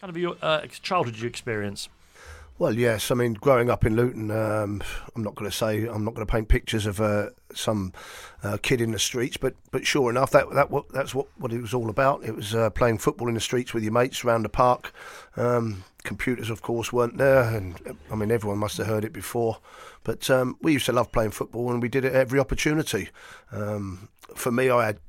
Kind of your uh, childhood you experience. Well, yes. I mean, growing up in Luton, um, I'm not going to say I'm not going to paint pictures of uh, some uh, kid in the streets, but but sure enough, that that what that's what, what it was all about. It was uh, playing football in the streets with your mates around the park. Um, computers, of course, weren't there, and I mean everyone must have heard it before. But um, we used to love playing football, and we did it every opportunity. Um, for me, I had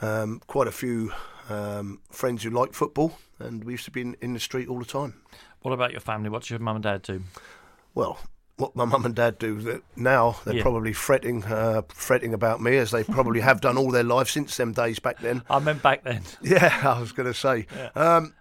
um, quite a few um, friends who liked football, and we used to be in, in the street all the time. What about your family? What's your mum and dad do? Well, what my mum and dad do that now they're Yeah. probably fretting uh, fretting about me as they probably have done all their life since them days back then. I meant back then. Yeah, I was going to say. Um,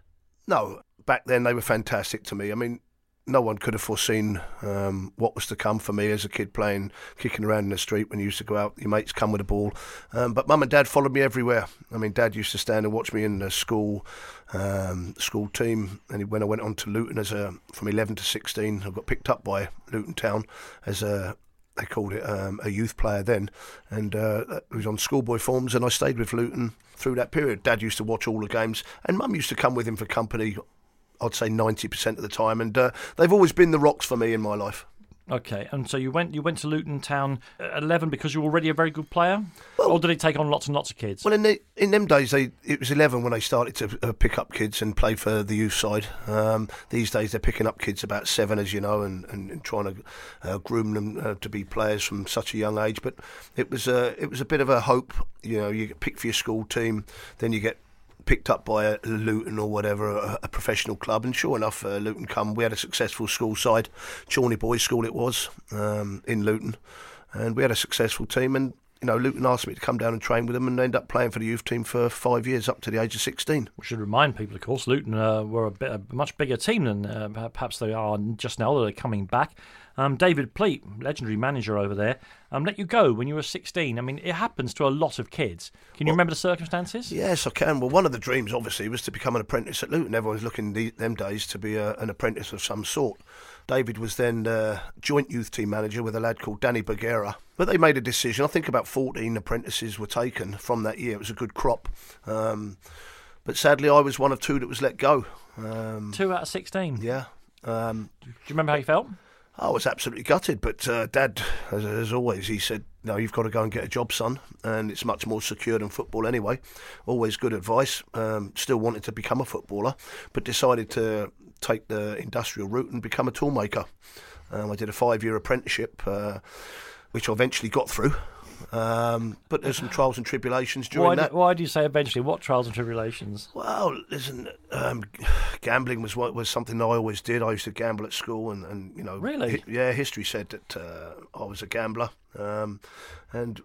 no, back then they were fantastic to me. I mean, no one could have foreseen um, what was to come for me as a kid playing, kicking around in the street when you used to go out. Your mates come with a ball, um, but mum and dad followed me everywhere. I mean, dad used to stand and watch me in the school, um, school team, and when I went on to Luton as a from 11 to 16, I got picked up by Luton Town as a they called it um, a youth player then, and uh, was on schoolboy forms, and I stayed with Luton through that period. Dad used to watch all the games, and Mum used to come with him for company. I'd say ninety percent of the time, and uh, they've always been the rocks for me in my life. Okay, and so you went you went to Luton Town at eleven because you were already a very good player, well, or did it take on lots and lots of kids? Well, in the, in them days, they it was eleven when they started to uh, pick up kids and play for the youth side. Um, these days, they're picking up kids about seven, as you know, and, and, and trying to uh, groom them uh, to be players from such a young age. But it was a it was a bit of a hope. You know, you get picked for your school team, then you get picked up by a Luton or whatever, a, a professional club. And sure enough, uh, Luton come. We had a successful school side, Chorney Boys School it was um, in Luton, and we had a successful team. And you know, Luton asked me to come down and train with them, and end up playing for the youth team for five years up to the age of sixteen. We should remind people, of course, Luton uh, were a, bit, a much bigger team than uh, perhaps they are just now. that They're coming back. Um, David Pleat, legendary manager over there, um, let you go when you were 16. I mean, it happens to a lot of kids. Can you remember the circumstances? Yes, I can. Well, one of the dreams, obviously, was to become an apprentice at Luton. Everyone's looking the, them days to be a, an apprentice of some sort. David was then uh, joint youth team manager with a lad called Danny Bergara. But they made a decision. I think about 14 apprentices were taken from that year. It was a good crop. Um, but sadly, I was one of two that was let go. Um, Two out of 16. yeah. Um, Do you remember how you felt? I was absolutely gutted, but uh, Dad, as, as always, he said, "No, you've got to go and get a job, son, and it's much more secure than football anyway." Always good advice. Um, still wanted to become a footballer, but decided to take the industrial route and become a toolmaker. Um, I did a five-year apprenticeship, uh, which I eventually got through. Um, but there's some trials and tribulations during Why do, that. why do you say eventually? What trials and tribulations? Well, listen, um, gambling was what was something I always did. I used to gamble at school, and, and you know, Really? hi- yeah, history said that uh, I was a gambler, um, and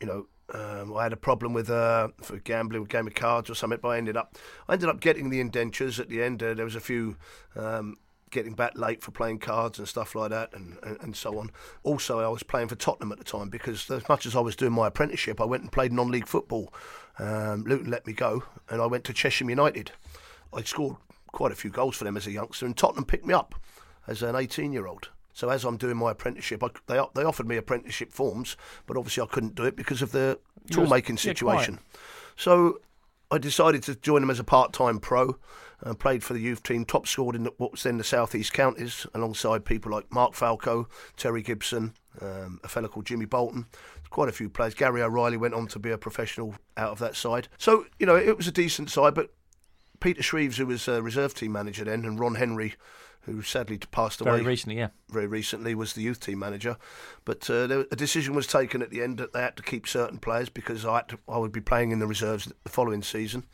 you know. Um, I had a problem with uh, for gambling, with game of cards or something, but I ended up, I ended up getting the indentures at the end. Uh, there was a few um, getting back late for playing cards and stuff like that, and, and, and so on. Also, I was playing for Tottenham at the time because as much as I was doing my apprenticeship, I went and played non-league football. Um, Luton let me go, and I went to Chesham United. I scored quite a few goals for them as a youngster, and Tottenham picked me up as an 18-year-old. So as I'm doing my apprenticeship, I, they they offered me apprenticeship forms, but obviously I couldn't do it because of the tool making yeah, situation. So I decided to join them as a part-time pro. Uh, played for the youth team, top scored in the, what was then the South East counties, alongside people like Mark Falco, Terry Gibson, um, a fellow called Jimmy Bolton. Quite a few players. Gary O'Reilly went on to be a professional out of that side. So you know it was a decent side, but Peter Shreeves, who was a reserve team manager then, and Ron Henry, who sadly passed away Very recently, yeah. very recently, was the youth team manager. But uh, there, a decision was taken at the end that they had to keep certain players because I had to, I would be playing in the reserves the following season,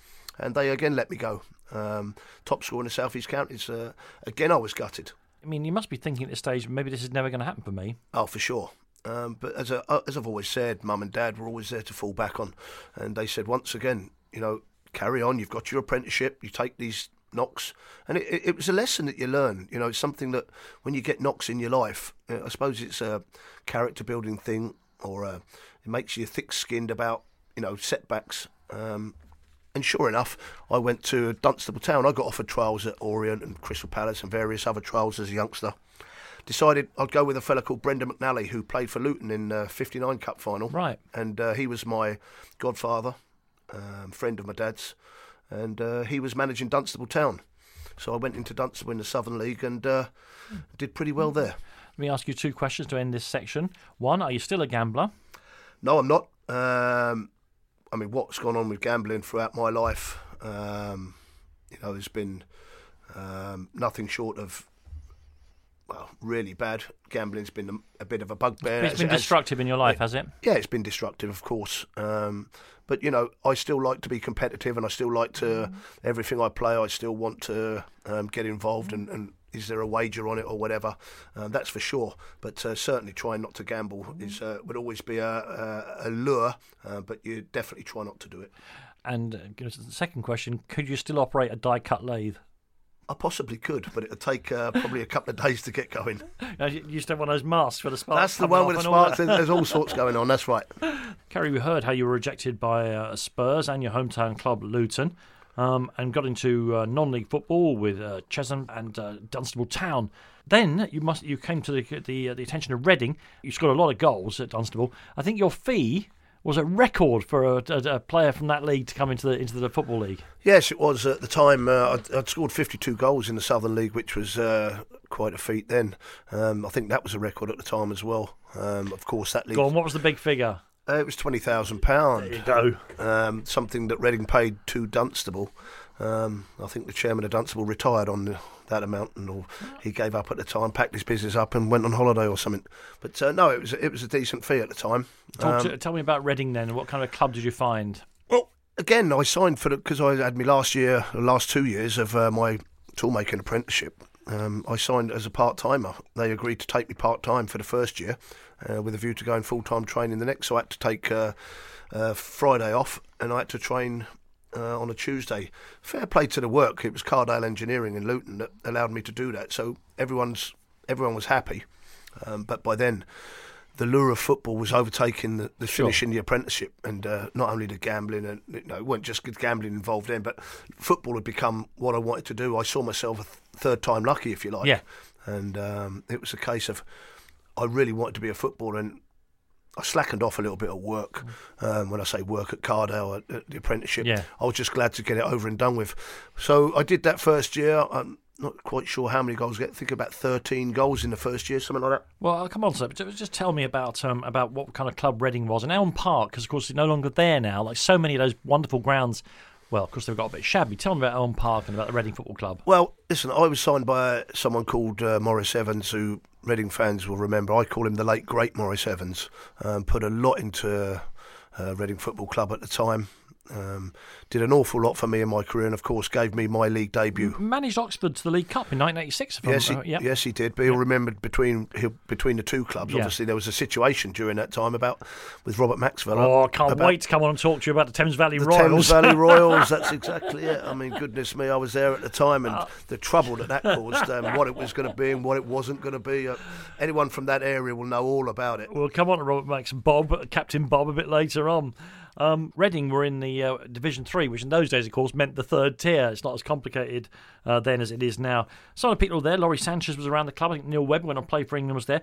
and they again let me go. Um, top scorer in the South East Counties. Uh, again, I was gutted. I mean, you must be thinking at this stage, maybe this is never going to happen for me. Oh, for sure. Um, but as, a, uh, as I've always said, mum and dad were always there to fall back on. And they said, once again, you know, carry on. You've got your apprenticeship. You take these knocks. And it, it, it was a lesson that you learn. You know, it's something that when you get knocks in your life, uh, I suppose it's a character building thing or uh it makes you thick skinned about, you know, setbacks. Um, and sure enough, I went to Dunstable Town. I got offered trials at Orient and Crystal Palace and various other trials as a youngster decided I'd go with a fella called Brendan McNally who played for Luton in the 59 Cup final. Right. And uh, he was my godfather, um, friend of my dad's, and uh, he was managing Dunstable Town. So I went into Dunstable in the Southern League and uh, did pretty well there. Let me ask you two questions to end this section. One, are you still a gambler? No, I'm not. Um, I mean, what's gone on with gambling throughout my life? Um, you know, there's been um, nothing short of well, really bad. Gambling's been a, a bit of a bugbear. It's been destructive in your life, has it? yeah, it's been destructive, of course. Um, but you know, I still like to be competitive, and I still like to everything I play. I still want to um, get involved, and, and is there a wager on it or whatever? Um, that's for sure. But uh, certainly, trying not to gamble is uh, would always be a, a, a lure. Uh, but you definitely try not to do it. And uh, the second question: Could you still operate a die-cut lathe? I possibly could, but it'd take uh, probably a couple of days to get going. Uh, You used to have one of those masks for the sparks. That's the one with the sparks. There's, there's all sorts going on. That's right. Kerry, we heard how you were rejected by uh, Spurs and your hometown club Luton, um, and got into uh, non-league football with uh, Chesham and uh, Dunstable Town. Then you must you came to the the, uh, the attention of Reading. You scored a lot of goals at Dunstable. I think your fee was a record for a, a, a player from that league to come into the into the football league. Yes, it was at the time. Uh, I'd, I'd scored 52 goals in the Southern League, which was uh, quite a feat then. Um, I think that was a record at the time as well. Um, of course, that league. Go on, what was the big figure? Uh, it was twenty thousand There pound. you go. Um, something that Reading paid to Dunstable. Um, I think the chairman of Dunstable retired on the, that amount, and or he gave up at the time, packed his business up, and went on holiday or something. But uh, no, it was it was a decent fee at the time. Talk Um, to, tell me about Reading then. What kind of club did you find? Well, again, I signed for because I had me last year, the last two years of uh, my toolmaking apprenticeship. Um, I signed as a part timer. They agreed to take me part time for the first year, uh, with a view to going full time training the next. So I had to take uh, uh, Friday off, and I had to train. Uh, on a Tuesday, fair play to the work. It was Cardale Engineering in Luton that allowed me to do that. So everyone's everyone was happy. Um, but by then, the lure of football was overtaking the, the Sure. finishing the apprenticeship, and uh, not only the gambling, and you know, it wasn't just good gambling involved then, but football had become what I wanted to do. I saw myself a th- third time lucky, if you like. Yeah. And um, it was a case of I really wanted to be a footballer, and I slackened off a little bit at work. Um, when I say work at Cardale, at, at the apprenticeship, Yeah. I was just glad to get it over and done with. So I did that first year. I'm not quite sure how many goals get. I think about 13 goals in the first year, something like that. Well, come on, sir. Just just tell me about um, about what kind of club Reading was and Elm Park, because of course it's no longer there now. Like so many of those wonderful grounds. Well, of course they've got a bit shabby. Tell me about Elm Park and about the Reading Football Club. Well, listen, I was signed by someone called uh, Maurice Evans, who Reading fans will remember. I call him the late great Maurice Evans. Um, put a lot into uh, Reading Football Club at the time. Um, did an awful lot for me in my career, and of course gave me my league debut. Managed Oxford to the League Cup in 1986. If Yes, he, uh, yeah. yes, he did. But he'll remember between between the two clubs. Yeah. Obviously, there was a situation during that time about with Robert Maxwell. Oh, I can't wait to come on and talk to you about the Thames Valley the Royals. Thames Valley Royals. That's exactly it. I mean, goodness me, I was there at the time, and the trouble that that caused, um, what it was going to be and what it wasn't going to be. Uh, anyone from that area will know all about it. We'll come on to Robert Max and Bob, Captain Bob, a bit later on. Um, Reading were in the uh, Division Three, which in those days, of course, meant the third tier. It's not as complicated uh, then as it is now. Some of the people were there. Lawrie Sanchez was around the club. I think Neil Webb went on play for England was there.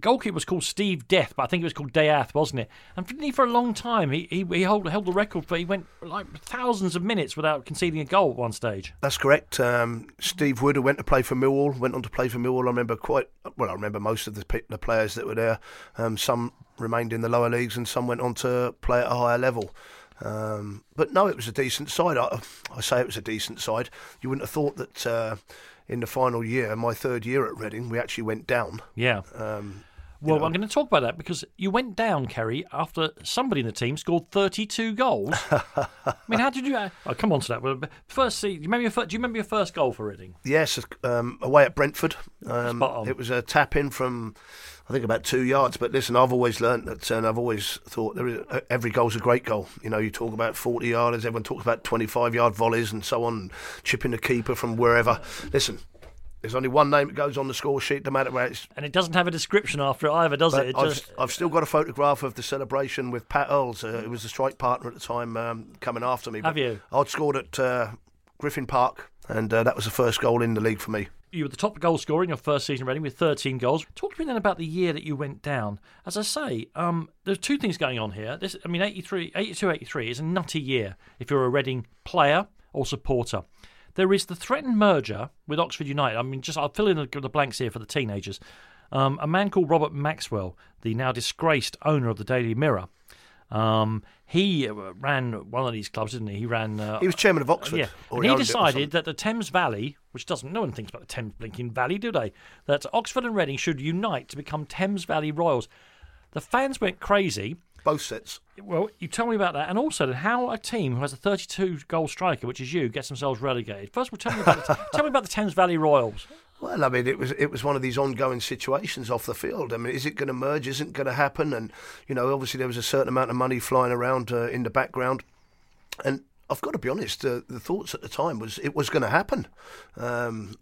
Goalkeeper was called Steve Death, but I think it was called Dayath, wasn't it? And didn't he for a long time? He he, he held, held the record for he went like thousands of minutes without conceding a goal at one stage. That's correct. Um, Steve Wood, who went to play for Millwall, went on to play for Millwall. I remember quite well. I remember most of the, the players that were there. Um, some remained in the lower leagues, and some went on to play at a higher level. Um, but no, it was a decent side. I, I, say it was a decent side. You wouldn't have thought that uh, in the final year, my third year at Reading, we actually went down. Yeah. Um, well, know. I'm going to talk about that because you went down, Kerry, after somebody in the team scored 32 goals. I mean, how did you? Uh, oh, come on to that. First, see, do you remember your first, do you remember your first goal for Reading? Yes, um, away at Brentford. Um, it was a tap in from I think about two yards. But listen, I've always learnt that, and I've always thought there is, uh, every goal's a great goal. You know, you talk about 40 yarders, everyone talks about 25 yard volleys and so on, chipping the keeper from wherever. Listen, there's only one name that goes on the score sheet, no matter where it's. And it doesn't have a description after it either, does it? it I've, just... I've, still got a photograph of the celebration with Pat Earles, uh, who was the strike partner at the time, um, coming after me. Have you? I'd scored at uh, Griffin Park, and uh, that was the first goal in the league for me. You were the top goal scorer in your first season Reading with 13 goals. Talk to me then about the year that you went down. As I say, um, there's two things going on here. This, I mean, 83, 82, 83 is a nutty year if you're a Reading player or supporter. There is the threatened merger with Oxford United. I mean, just I'll fill in the, the blanks here for the teenagers. Um, a man called Robert Maxwell, the now disgraced owner of the Daily Mirror, um, he uh, ran one of these clubs, didn't he? He ran. Uh, he was chairman of Oxford. Yeah, and he decided that the Thames Valley, which doesn't no one thinks about the Thames blinking Valley, do they? That Oxford and Reading should unite to become Thames Valley Royals. The fans went crazy. Both sets. Well, you tell me about that, and also how a team who has a 32 goal striker, which is you, gets themselves relegated. First of all, tell me about the, tell me about the Thames Valley Royals. Well, I mean, it was it was one of these ongoing situations off the field. I mean, is it going to merge? Isn't going to happen? And you know, obviously there was a certain amount of money flying around uh, in the background, and I've got to be honest. Uh, the thoughts at the time was it was going to happen. Um,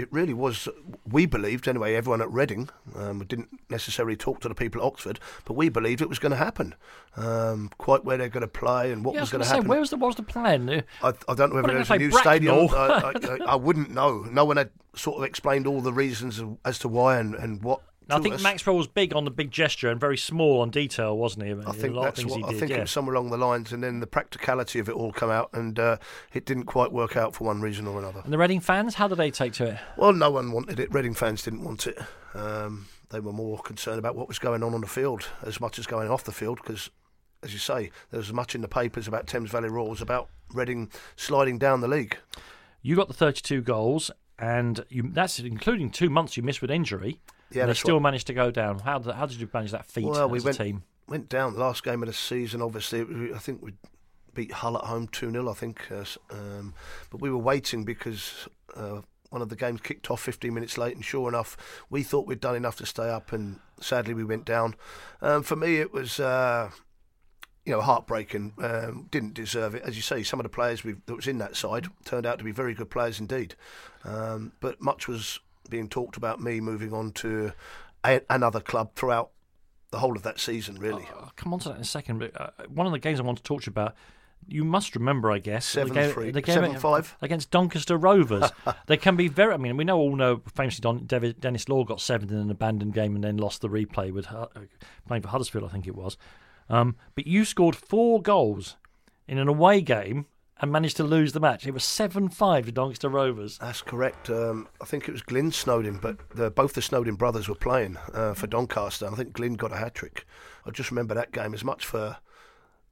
it really was, we believed, anyway, everyone at Reading, um, we didn't necessarily talk to the people at Oxford, but we believed it was going to happen. Um, quite where they're going to play and what yeah, was going to happen. Where was the, was the plan? I, I don't know whether there's a new stadium. I, I, I, wouldn't know. No one had sort of explained all the reasons as to why and, and what I think us. Maxwell was big on the big gesture and very small on detail, wasn't he? I, think that's what, I think yeah. it was somewhere along the lines, and then the practicality of it all come out, and uh, it didn't quite work out for one reason or another. And the Reading fans, how did they take to it? Well, no one wanted it. Reading fans didn't want it. Um, they were more concerned about what was going on on the field as much as going off the field, because, as you say, there was much in the papers about Thames Valley Royals about Reading sliding down the league. You got the 32 goals, and you, that's including two months you missed with injury. Yeah, they still right. managed to go down. How did, how did you manage that feat well, we went, team? Went down last game of the season. Obviously, I think we beat Hull at home two 0 I think, uh, um, but we were waiting because. Uh, one of the games kicked off 15 minutes late, and sure enough, we thought we'd done enough to stay up, and sadly we went down. Um, for me, it was uh, you know, heartbreaking. Um, didn't deserve it, as you say. Some of the players that was in that side turned out to be very good players indeed. Um, but much was being talked about me moving on to a, another club throughout the whole of that season, really. Uh, I'll come on to that in a second. But uh, one of the games I want to talk to you about, you must remember, I guess, seven the game, three, the game seven five against Doncaster Rovers. they can be very. I mean, we know all know famously Don, Denis Law got seven in an abandoned game and then lost the replay with uh, playing for Huddersfield, I think it was. Um, but you scored four goals in an away game and managed to lose the match. It was 7 5 to Doncaster Rovers. That's correct. Um, I think it was Glynn Snodin, but the, both the Snodin brothers were playing uh, for Doncaster. And I think Glynn got a hat trick. I just remember that game as much for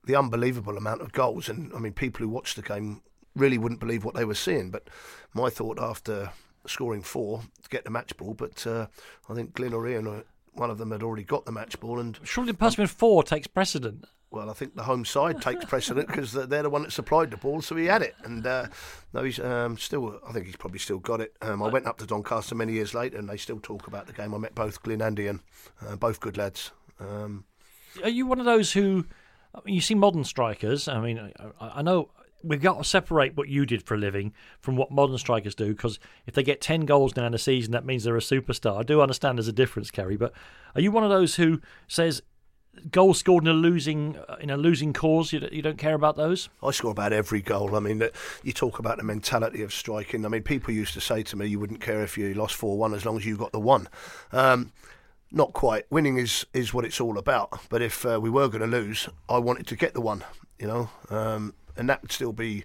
the unbelievable amount of goals. And I mean, people who watched the game really wouldn't believe what they were seeing. But my thought after scoring four to get the match ball, but uh, I think Glynn or Ian, uh, one of them had already got the match ball. And surely the person with four takes precedent. Well, I think the home side takes precedent because they're the one that supplied the ball, so he had it. And uh, no, he's um, still. I think he's probably still got it. Um, I went up to Doncaster many years later, and they still talk about the game. I met both Glynn and Ian, uh, both good lads. Um, Are you one of those who? You see modern strikers. I mean, I, I know we've got to separate what you did for a living from what modern strikers do because if they get 10 goals now in a season that means they're a superstar i do understand there's a difference kerry but are you one of those who says goals scored in a losing uh, in a losing cause. You, you don't care about those. I score about every goal. I mean, you talk about the mentality of striking. I mean, people used to say to me, "You wouldn't care if you lost four one as long as you got the one." Um, not quite. Winning is is what it's all about. But if uh, we were going to lose, I wanted to get the one. You know, um, and that would still be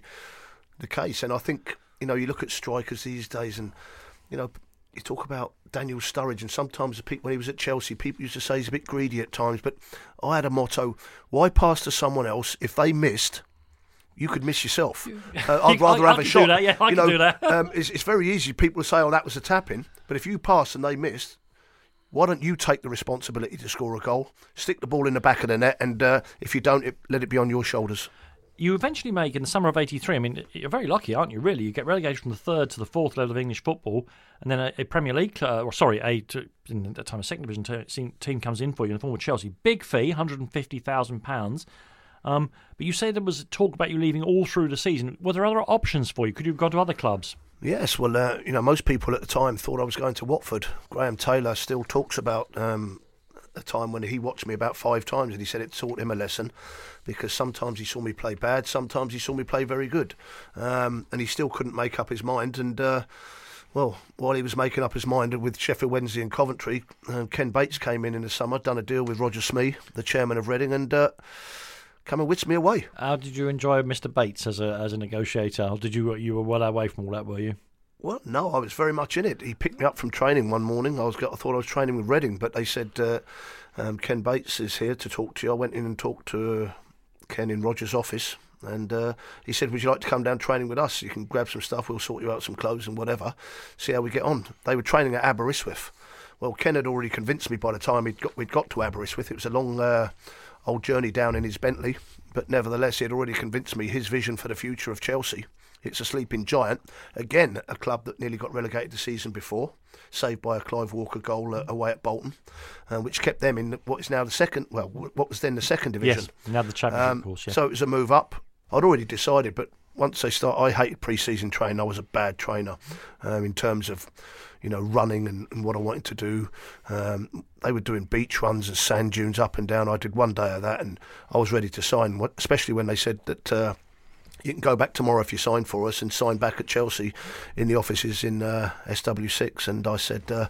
the case. And I think you know, you look at strikers these days, and you know, you talk about Daniel Sturridge, and sometimes the people, when he was at Chelsea, people used to say he's a bit greedy at times. But I had a motto: why pass to someone else if they missed? You could miss yourself. Uh, I'd rather I- I have a shot. that, yeah, I you can know, do that. um, it's, it's very easy. People say, "Oh, that was a tap in," but if you pass and they missed, why don't you take the responsibility to score a goal? Stick the ball in the back of the net, and uh, if you don't, it, let it be on your shoulders. You eventually make in the summer of '83. I mean, you're very lucky, aren't you? Really, you get relegated from the third to the fourth level of English football, and then a, a Premier League, uh, or sorry, a to, in that time a second division te- team comes in for you in the form of Chelsea. Big fee, 150 thousand pounds. Um, but you say there was talk about you leaving all through the season. Were there other options for you? Could you have gone to other clubs? Yes, well, uh, you know, most people at the time thought I was going to Watford. Graham Taylor still talks about um, a time when he watched me about five times and he said it taught him a lesson because sometimes he saw me play bad, sometimes he saw me play very good. Um, and he still couldn't make up his mind. And, uh, well, while he was making up his mind with Sheffield Wednesday and Coventry, uh, Ken Bates came in in the summer, done a deal with Roger Smee, the chairman of Reading, and uh, come and whisked me away. How did you enjoy Mr. Bates as a as a negotiator? Or did you you were well away from all that? Were you? Well, no, I was very much in it. He picked me up from training one morning. I was I thought I was training with Reading, but they said uh, um, Ken Bates is here to talk to you. I went in and talked to uh, Ken in Roger's office, and uh, he said, "Would you like to come down training with us? You can grab some stuff. We'll sort you out some clothes and whatever. See how we get on." They were training at Aberystwyth. Well, Ken had already convinced me by the time we'd got, we'd got to Aberystwyth. It was a long uh, old journey down in his Bentley, but nevertheless, he had already convinced me his vision for the future of Chelsea. It's a sleeping giant. Again, a club that nearly got relegated the season before, saved by a Clive Walker goal uh, away at Bolton, uh, which kept them in what is now the second, well, what was then the second division. Yes, now the championship, Um, of course. Yeah. So it was a move up. I'd already decided, but once they start, I hated pre-season training. I was a bad trainer um, in terms of, you know, running and, and what I wanted to do. Um, they were doing beach runs and sand dunes up and down. I did one day of that, and I was ready to sign. Especially when they said that. Uh, you can go back tomorrow if you sign for us and sign back at Chelsea in the offices in uh, SW6. And I said, uh,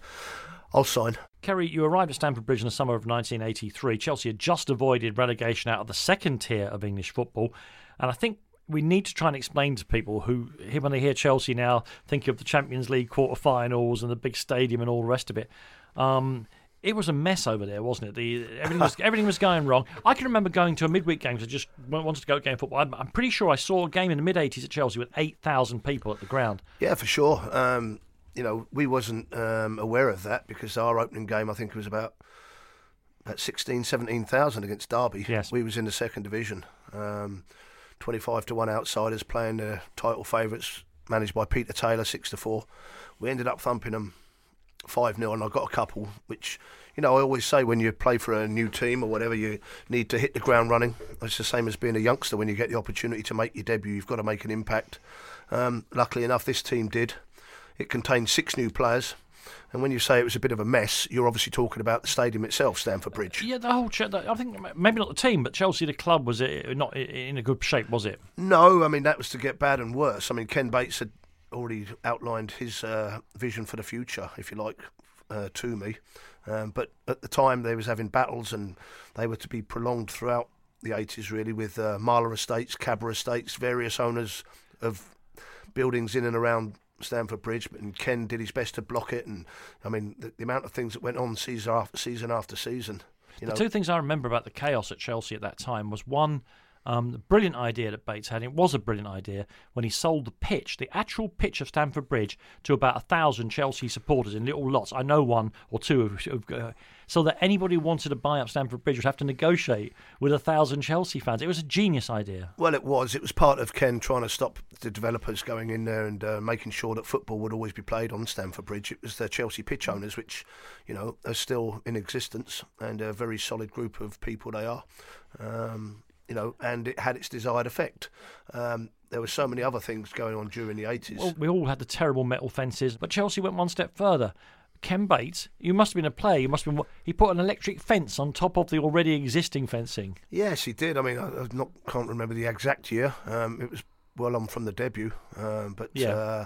I'll sign. Kerry, you arrived at Stamford Bridge in the summer of 1983. Chelsea had just avoided relegation out of the second tier of English football. And I think we need to try and explain to people who, when they hear Chelsea now, think of the Champions League quarter-finals and the big stadium and all the rest of it. Um, it was a mess over there, wasn't it? The, everything, was, everything was going wrong. I can remember going to a midweek game because I just wanted to go to game football. I'm, I'm pretty sure I saw a game in the mid 80s at Chelsea with 8,000 people at the ground. Yeah, for sure. Um, you know, we wasn't um, aware of that because our opening game, I think, was about about 16, 17,000 against Derby. Yes. We was in the second division. Um, 25 to 1 outsiders playing the title favourites, managed by Peter Taylor, 6 to 4. We ended up thumping them 5 0, and I got a couple, which, you know, I always say when you play for a new team or whatever, you need to hit the ground running. It's the same as being a youngster. When you get the opportunity to make your debut, you've got to make an impact. Um, luckily enough, this team did. It contained six new players. And when you say it was a bit of a mess, you're obviously talking about the stadium itself, Stamford Bridge. Yeah, the whole. Ch- I think maybe not the team, but Chelsea, the club, was uh, not in a good shape, was it? No, I mean, that was to get bad and worse. I mean, Ken Bates had already outlined his uh, vision for the future, if you like, uh, to me. Um, but at the time, they was having battles and they were to be prolonged throughout the 80s, really, with uh, Marler Estates, Cabra Estates, various owners of buildings in and around Stamford Bridge, and Ken did his best to block it. And I mean, the, the amount of things that went on season after season after season. You know, The two things I remember about the chaos at Chelsea at that time was one, um, the brilliant idea that Bates had. It was a brilliant idea when he sold the pitch, the actual pitch of Stamford Bridge, to about a thousand Chelsea supporters in little lots. I know one or two, of, who've, uh, so that anybody who wanted to buy up Stamford Bridge would have to negotiate with a thousand Chelsea fans. It was a genius idea. Well, it was. It was part of Ken trying to stop the developers going in there and uh, making sure that football would always be played on Stamford Bridge. It was the Chelsea pitch owners, which, you know, are still in existence and a very solid group of people they are. Um, you know, and it had its desired effect. Um, there were so many other things going on during the 80s. Well, we all had the terrible metal fences, but Chelsea went one step further. Ken Bates, you must have been a player. You must have been. He put an electric fence on top of the already existing fencing. Yes, he did. I mean, I, I not can't remember the exact year. Um, it was well on from the debut, um, but Yeah. uh,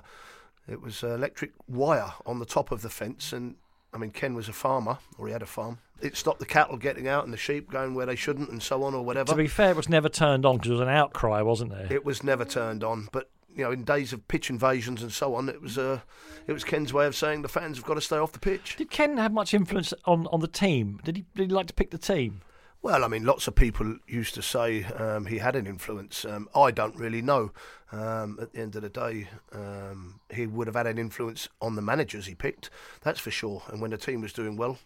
it was uh, electric wire on the top of the fence. And I mean, Ken was a farmer, or he had a farm. It stopped the cattle getting out and the sheep going where they shouldn't, and so on, or whatever. To be fair, it was never turned on because there was an outcry, wasn't there? It was never turned on, but you know, in days of pitch invasions and so on, it was uh, it was Ken's way of saying the fans have got to stay off the pitch. Did Ken have much influence on, on the team? Did he, did he like to pick the team? Well, I mean, lots of people used to say um, he had an influence. Um, I don't really know. Um, at the end of the day, um, he would have had an influence on the managers he picked, that's for sure. And when the team was doing well,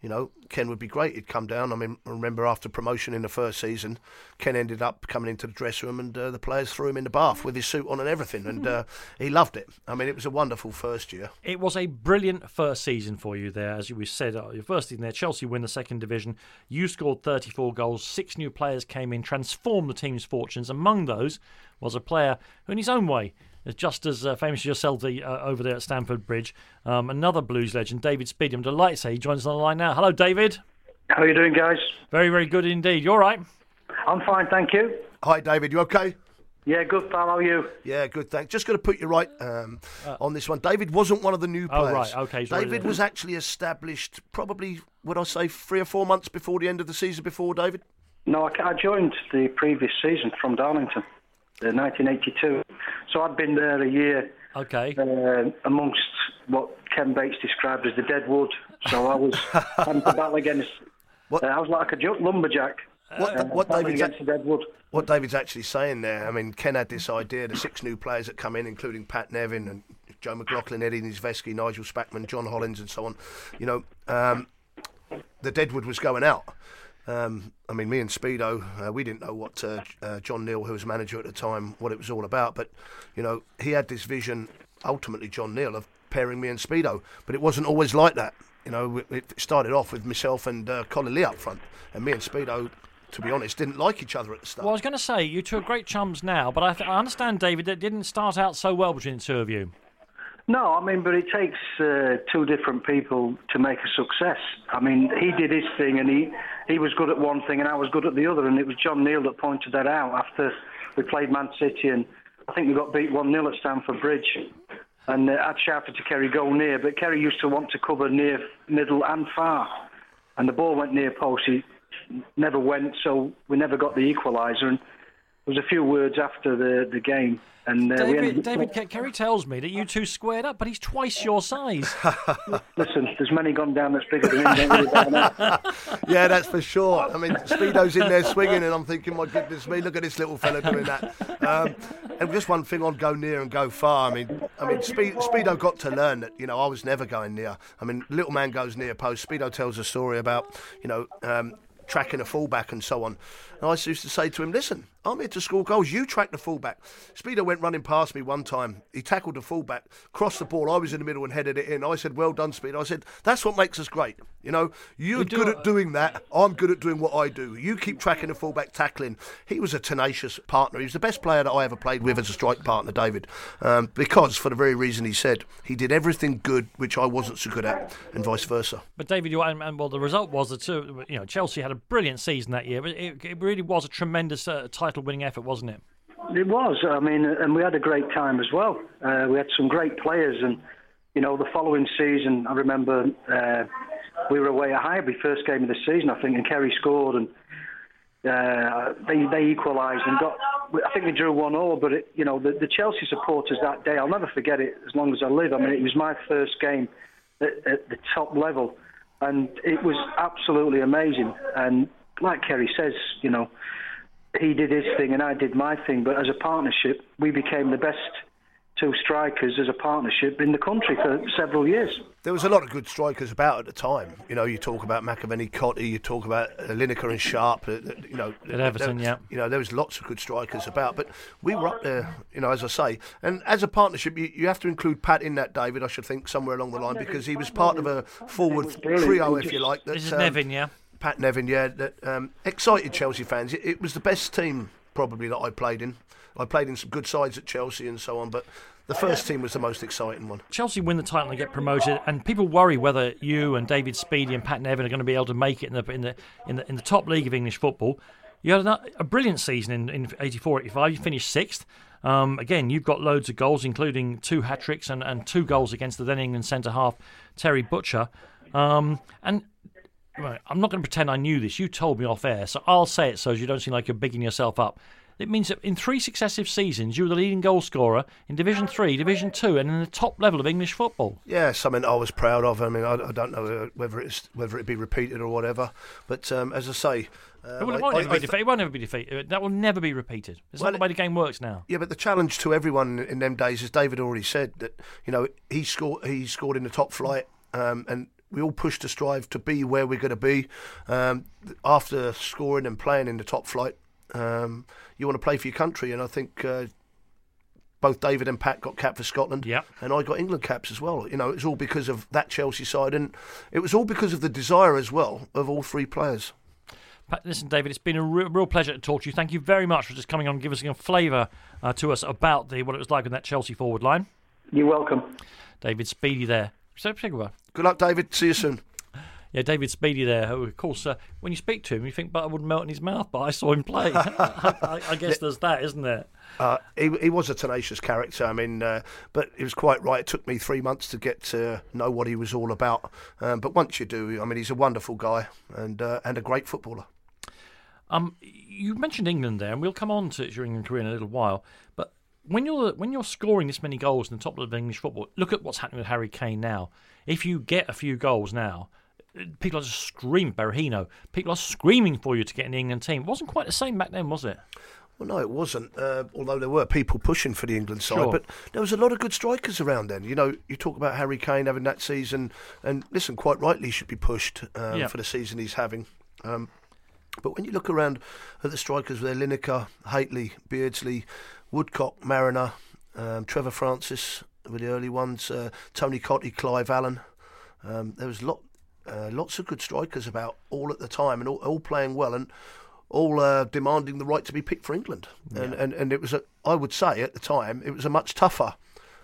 you know, Ken would be great. He'd come down. I mean, I remember after promotion in the first season, Ken ended up coming into the dressing room and uh, the players threw him in the bath with his suit on and everything. And uh, he loved it. I mean, it was a wonderful first year. It was a brilliant first season for you there. As we said, uh, your first season there, Chelsea win the second division. You scored 34 goals. Six new players came in, transformed the team's fortunes. Among those was a player who, in his own way, just as uh, famous as yourself uh, over there at Stamford Bridge. Um, another blues legend, David Speedie. I'm delighted to say he joins us on the line now. Hello, David. How are you doing, guys? Very, very good indeed. You all right? I'm fine, thank you. Hi, David. You okay? Yeah, good, pal. How are you? Yeah, good, thanks. Just going to put you right um, uh, on this one. David wasn't one of the new players. Oh, right, okay. David was actually established probably, would I say, three or four months before the end of the season before, David? No, I joined the previous season from Darlington, 1982. So I'd been there a year Okay. Uh, amongst what Ken Bates described as the dead wood. So I was having to battle against. What? Uh, I was like a lumberjack. What, uh, what David's a- what David's actually saying there, I mean, Ken had this idea. The six new players that come in, including Pat Nevin and Joe McLaughlin, Eddie Niedzwiecki, Nigel Spackman, John Hollins, and so on. You know, um, the Deadwood was going out. Um, I mean, me and Speedo, uh, we didn't know what uh, uh, John Neal, who was manager at the time, what it was all about. But you know, he had this vision, ultimately John Neal, of pairing me and Speedo. But it wasn't always like that. You know, it started off with myself and uh, Colin Lee up front, and me and Speedo to be honest, didn't like each other at the start. Well, I was going to say, you two are great chums now, but I, th- I understand, David, that it didn't start out so well between the two of you. No, I mean, but it takes uh, two different people to make a success. I mean, he did his thing, and he he was good at one thing, and I was good at the other, and it was John Neal that pointed that out after we played Man City, and I think we got beat one 0 at Stamford Bridge, and uh, I'd shouted to Kerry go near, but Kerry used to want to cover near, middle, and far, and the ball went near post. He never went, so we never got the equaliser, and was a few words after the the game and uh, David, David Kerry tells me that you two squared up, but he's twice your size. Listen, there's many gone down that's bigger than him. yeah, that's for sure. I mean, Speedo's in there swinging, and I'm thinking, my goodness me, look at this little fella doing that. Um, and just one thing on go near and go far. I mean, I mean, Speed, Speedo got to learn that. You know, I was never going near. I mean, little man goes near post. Speedo tells a story about, you know. Um, tracking a fullback and so on. And I used to say to him, listen, I'm here to score goals. You track the fullback. Speedo went running past me one time. He tackled the fullback, crossed the ball. I was in the middle and headed it in. I said, well done, Speedo. I said, that's what makes us great. You know, you're do good at doing that. I'm good at doing what I do. You keep tracking the fullback, tackling. He was a tenacious partner. He was the best player that I ever played with as a strike partner, David, um, because for the very reason he said, he did everything good which I wasn't so good at, and vice versa. But David, you and, and well, the result was that uh, you know Chelsea had a brilliant season that year. But it, it really was a tremendous uh, title-winning effort, wasn't it? It was. I mean, and we had a great time as well. Uh, we had some great players, and you know, the following season, I remember uh, we were away at Highbury, first game of the season, I think, and Kerry scored, and uh, they they equalised and got. I think we drew one all, but it, you know, the, the Chelsea supporters that day, I'll never forget it as long as I live. I mean, it was my first game at, at the top level, and it was absolutely amazing. And like Kerry says, you know, he did his thing and I did my thing, but as a partnership, we became the best two strikers as a partnership in the country for several years. There was a lot of good strikers about at the time. You know, you talk about McAvenny, Cottee, you talk about Lineker and Sharp. Uh, you know, at Everton, there, yeah. You know, there was lots of good strikers about, but we were up there. You know, as I say, and as a partnership, you, you have to include Pat in that, David. I should think somewhere along the line because he was part of a forward trio, if you like. That, this is um, Nevin, yeah. Pat Nevin, yeah, that um, excited Chelsea fans. It, it, was the best team probably that I played in. I played in some good sides at Chelsea and so on, but the first team was the most exciting one. Chelsea win the title and get promoted, and people worry whether you and David Speedie and Pat Nevin are going to be able to make it in the in the in the, in the top league of English football. You had a, a brilliant season in, in 84 85. You finished sixth. Um, again, you've got loads of goals, including two hat tricks and, and two goals against the then England centre half, Terry Butcher. Um, and Right, I'm not going to pretend I knew this. You told me off air, so I'll say it so as you don't seem like you're bigging yourself up. It means that in three successive seasons, you were the leading goal scorer in Division Three, Division Two, and in the top level of English football. Yeah, something I was proud of. I mean, I, I don't know uh, whether it's whether it be repeated or whatever, but um, as I say, uh, it, will, I- won't I- ever be defeated. it won't ever be defeated. That will never be repeated. It's Well, not the way the game works now. Yeah, but the challenge to everyone in them days, as David already said, that you know he scored he scored in the top flight, um, and we all push to strive to be where we're going to be. Um, after scoring and playing in the top flight, um, you want to play for your country, and I think. Uh, both David and Pat got cap for Scotland, Yep. and I got England caps as well. You know, it's all because of that Chelsea side, and it was all because of the desire as well of all three players. Pat, listen, David, it's been a real, real pleasure to talk to you. Thank you very much for just coming on and giving us a flavour uh, to us about the what it was like in that Chelsea forward line. You're welcome. David Speedie there. So, Pigwa. Good luck, David. See you soon. Yeah, David Speedie there. Who, of course, uh, when you speak to him, you think butter would melt in his mouth, but I saw him play. I, I guess there's that, isn't there? Uh, he, he was a tenacious character. I mean, uh, but he was quite right. It took me three months to get to know what he was all about. Um, but once you do, I mean, he's a wonderful guy and uh, and a great footballer. Um, you mentioned England there, and we'll come on to your England career in a little while. But when you're when you're scoring this many goals in the top level of English football, look at what's happening with Harry Kane now. If you get a few goals now, people are just screaming Berahino. People are screaming for you to get in the England team. It wasn't quite the same back then, was it? Well, no, it wasn't. Uh, although there were people pushing for the England side, Sure. but there was a lot of good strikers around then. You know, you talk about Harry Kane having that season, and listen, quite rightly, he should be pushed um, Yeah. for the season he's having. Um, but when you look around at the strikers, there Lineker, Hateley, Beardsley, Woodcock, Mariner, um, Trevor Francis were the early ones. Uh, Tony Cottee, Clive Allen. Um, there was lot, uh, lots of good strikers about all at the time, and all, all playing well, and all uh, demanding the right to be picked for England. And, and and it was, a, I would say, at the time, it was a much tougher.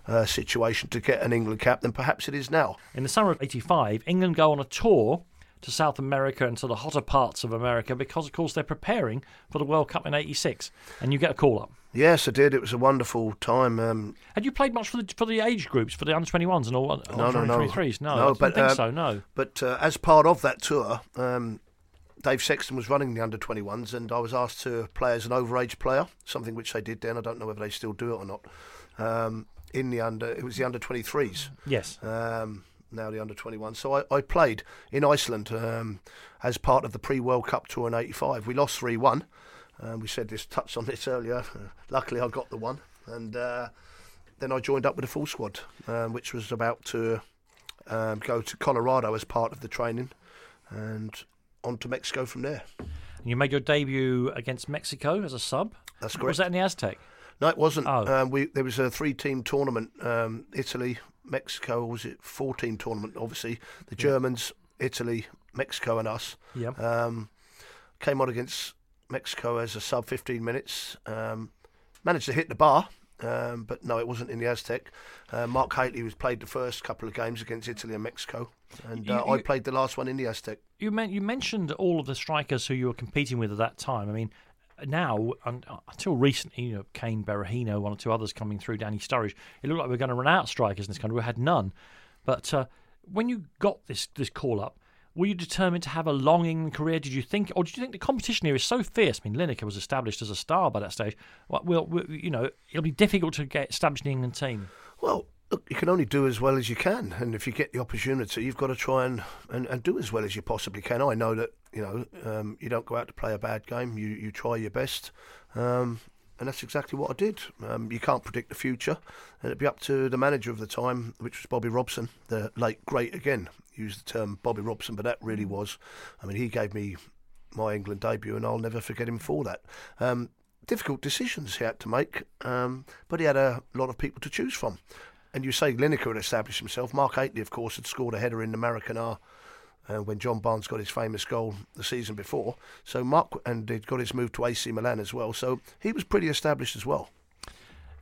Uh, situation to get an England cap than perhaps it is now. In the summer of '85, England go on a tour to South America and to the hotter parts of America because, of course, they're preparing for the World Cup in '86, and you get a call up. Yes, I did. It was a wonderful time. Um, Had you played much for the for the age groups, for the under 21s and all No, no, no. 23s? No, No, I but, think um, so. No. But uh, as part of that tour, um, Dave Sexton was running the under 21s, and I was asked to play as an overage player, something which they did then. I don't know whether they still do it or not. Um, in the under, it was the under 23s. Yes. Um, now the under 21. So I, I played in Iceland um, as part of the pre World Cup tour in '85. We lost 3 1. Um, we said this, touched on this earlier. Luckily, I got the one. And uh, then I joined up with a full squad, um, which was about to um, go to Colorado as part of the training and on to Mexico from there. And you made your debut against Mexico as a sub. That's great. Was that in the Aztec? No, it wasn't. Oh. Um, we there was a three-team tournament. Um, Italy, Mexico. or Was it four-team tournament? Obviously, the Germans, Italy, Mexico, and us. Yeah. Um, came on against Mexico as a sub 15 minutes. Um, managed to hit the bar, um, but no, it wasn't in the Aztec. Uh, Mark Hateley was played the first couple of games against Italy and Mexico, and uh, You- I played the last one in the Aztec. You, men- you mentioned all of the strikers who you were competing with at that time. I mean, now until recently, you know, Kane, Berahino, one or two others coming through, Danny Sturridge. It looked like we were going to run out of strikers in this country. We had none. But uh, when you got this this call up, were you determined to have a long England career? Did you think, or did you think the competition here is so fierce? I mean, Lineker was established as a star by that stage. Well, well, well, you know, it'll be difficult to get established in the England team. Well, look, you can only do as well as you can, and if you get the opportunity, you've got to try and, and, and do as well as you possibly can. I know that you know um, you don't go out to play a bad game. You you try your best, um, and that's exactly what I did. Um, you can't predict the future, and it'd be up to the manager of the time, which was Bobby Robson, the late great again. Used the term Bobby Robson, but that really was. I mean, he gave me my England debut, and I'll never forget him for that. Um, difficult decisions he had to make, um, but he had a lot of people to choose from. And you say Lineker had established himself. Mark Hateley, of course, had scored a header in the Maracana uh, when John Barnes got his famous goal the season before. So Mark, and he'd got his move to AC Milan as well. So he was pretty established as well.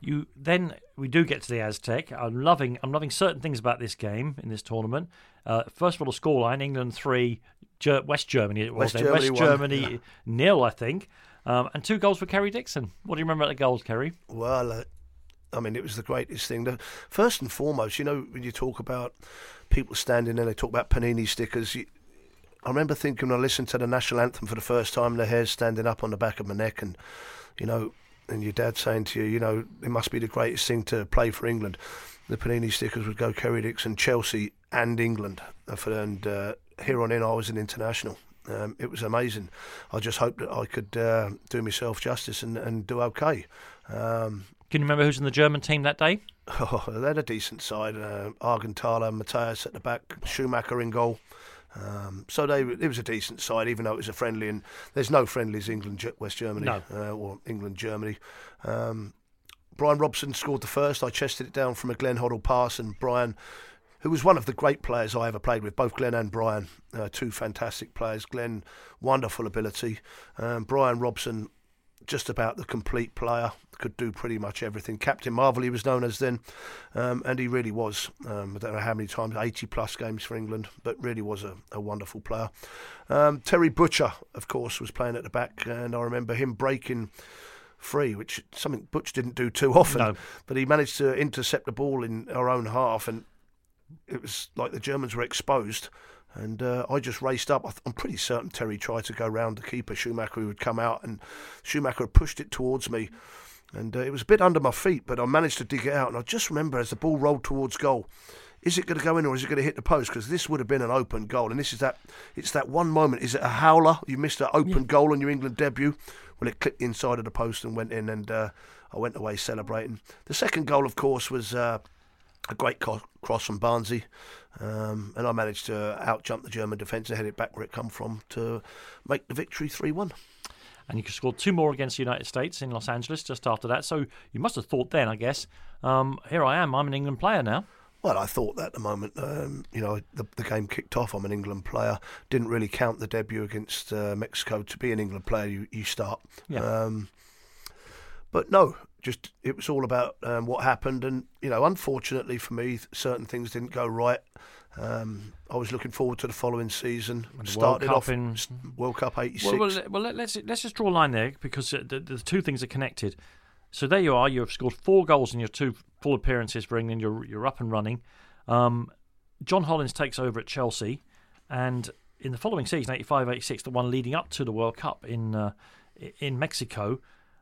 You then we do get to the Aztec. I'm loving I'm loving certain things about this game in this tournament. Uh, first of all, the scoreline: England three, Ger- West Germany. It was West then. Germany West. Germany nil, I think, um, and two goals for Kerry Dixon. What do you remember about the goals, Kerry? Well, uh, I mean, it was the greatest thing. First and foremost, you know, when you talk about people standing there, they talk about panini stickers. You, I remember thinking when I listened to the national anthem for the first time, the hairs standing up on the back of my neck, and you know, and your dad saying to you, you know, it must be the greatest thing to play for England. The Panini stickers would go Kerry Dixon, Chelsea, and England. And uh, here on in, I was an international. Um, it was amazing. I just hoped that I could uh, do myself justice and, and do okay. Um, Can you remember who's in the German team that day? Oh, they had a decent side. Uh, Augenthaler, Matthias at the back, Schumacher in goal. Um, so they, it was a decent side, even though it was a friendly. And there's no friendlies England West Germany no. uh, or England Germany. Um, Brian Robson scored the first. I chested it down from a Glenn Hoddle pass, and Brian, who was one of the great players I ever played with, both Glenn and Brian, uh, two fantastic players. Glenn, wonderful ability. Um, Brian Robson, just about the complete player, could do pretty much everything. Captain Marvel, he was known as then, um, and he really was. Um, I don't know how many times, 80 plus games for England, but really was a, a wonderful player. Um, Terry Butcher, of course, was playing at the back, and I remember him breaking free, which something Butch didn't do too often. No. But he managed to intercept the ball in our own half, and it was like the Germans were exposed. And uh, I just raced up. I'm pretty certain Terry tried to go round the keeper, Schumacher, who would come out, and Schumacher pushed it towards me. And uh, it was a bit under my feet, but I managed to dig it out. And I just remember as the ball rolled towards goal, is it going to go in or is it going to hit the post? Because this would have been an open goal. And this is that, it's that one moment. Is it a howler? You missed an open yeah. goal on your England debut. Well, it clipped the inside of the post and went in, and uh, I went away celebrating. The second goal, of course, was uh, a great co- cross from Barnsley, um, and I managed to outjump the German defence and head it back where it come from to make the victory 3 1 and you scored two more against the United States in Los Angeles just after that. So you must have thought then, I guess, um, here I am, I'm an England player now. Well, I thought that at the moment, um, you know, the, the, game kicked off. I'm an England player. Didn't really count the debut against uh, Mexico to be an England player. You, you start. Yeah. Um, but no, just it was all about um, what happened, and you know, unfortunately for me, certain things didn't go right. Um, I was looking forward to the following season. Started off in World Cup '86. Well, well, well, let's let's just draw a line there because the, the two things are connected. So there you are. You've scored four goals in your two full appearances for England. You're you're up and running. Um, John Hollins takes over at Chelsea, and in the following season, 85-86, the one leading up to the World Cup in uh, in Mexico,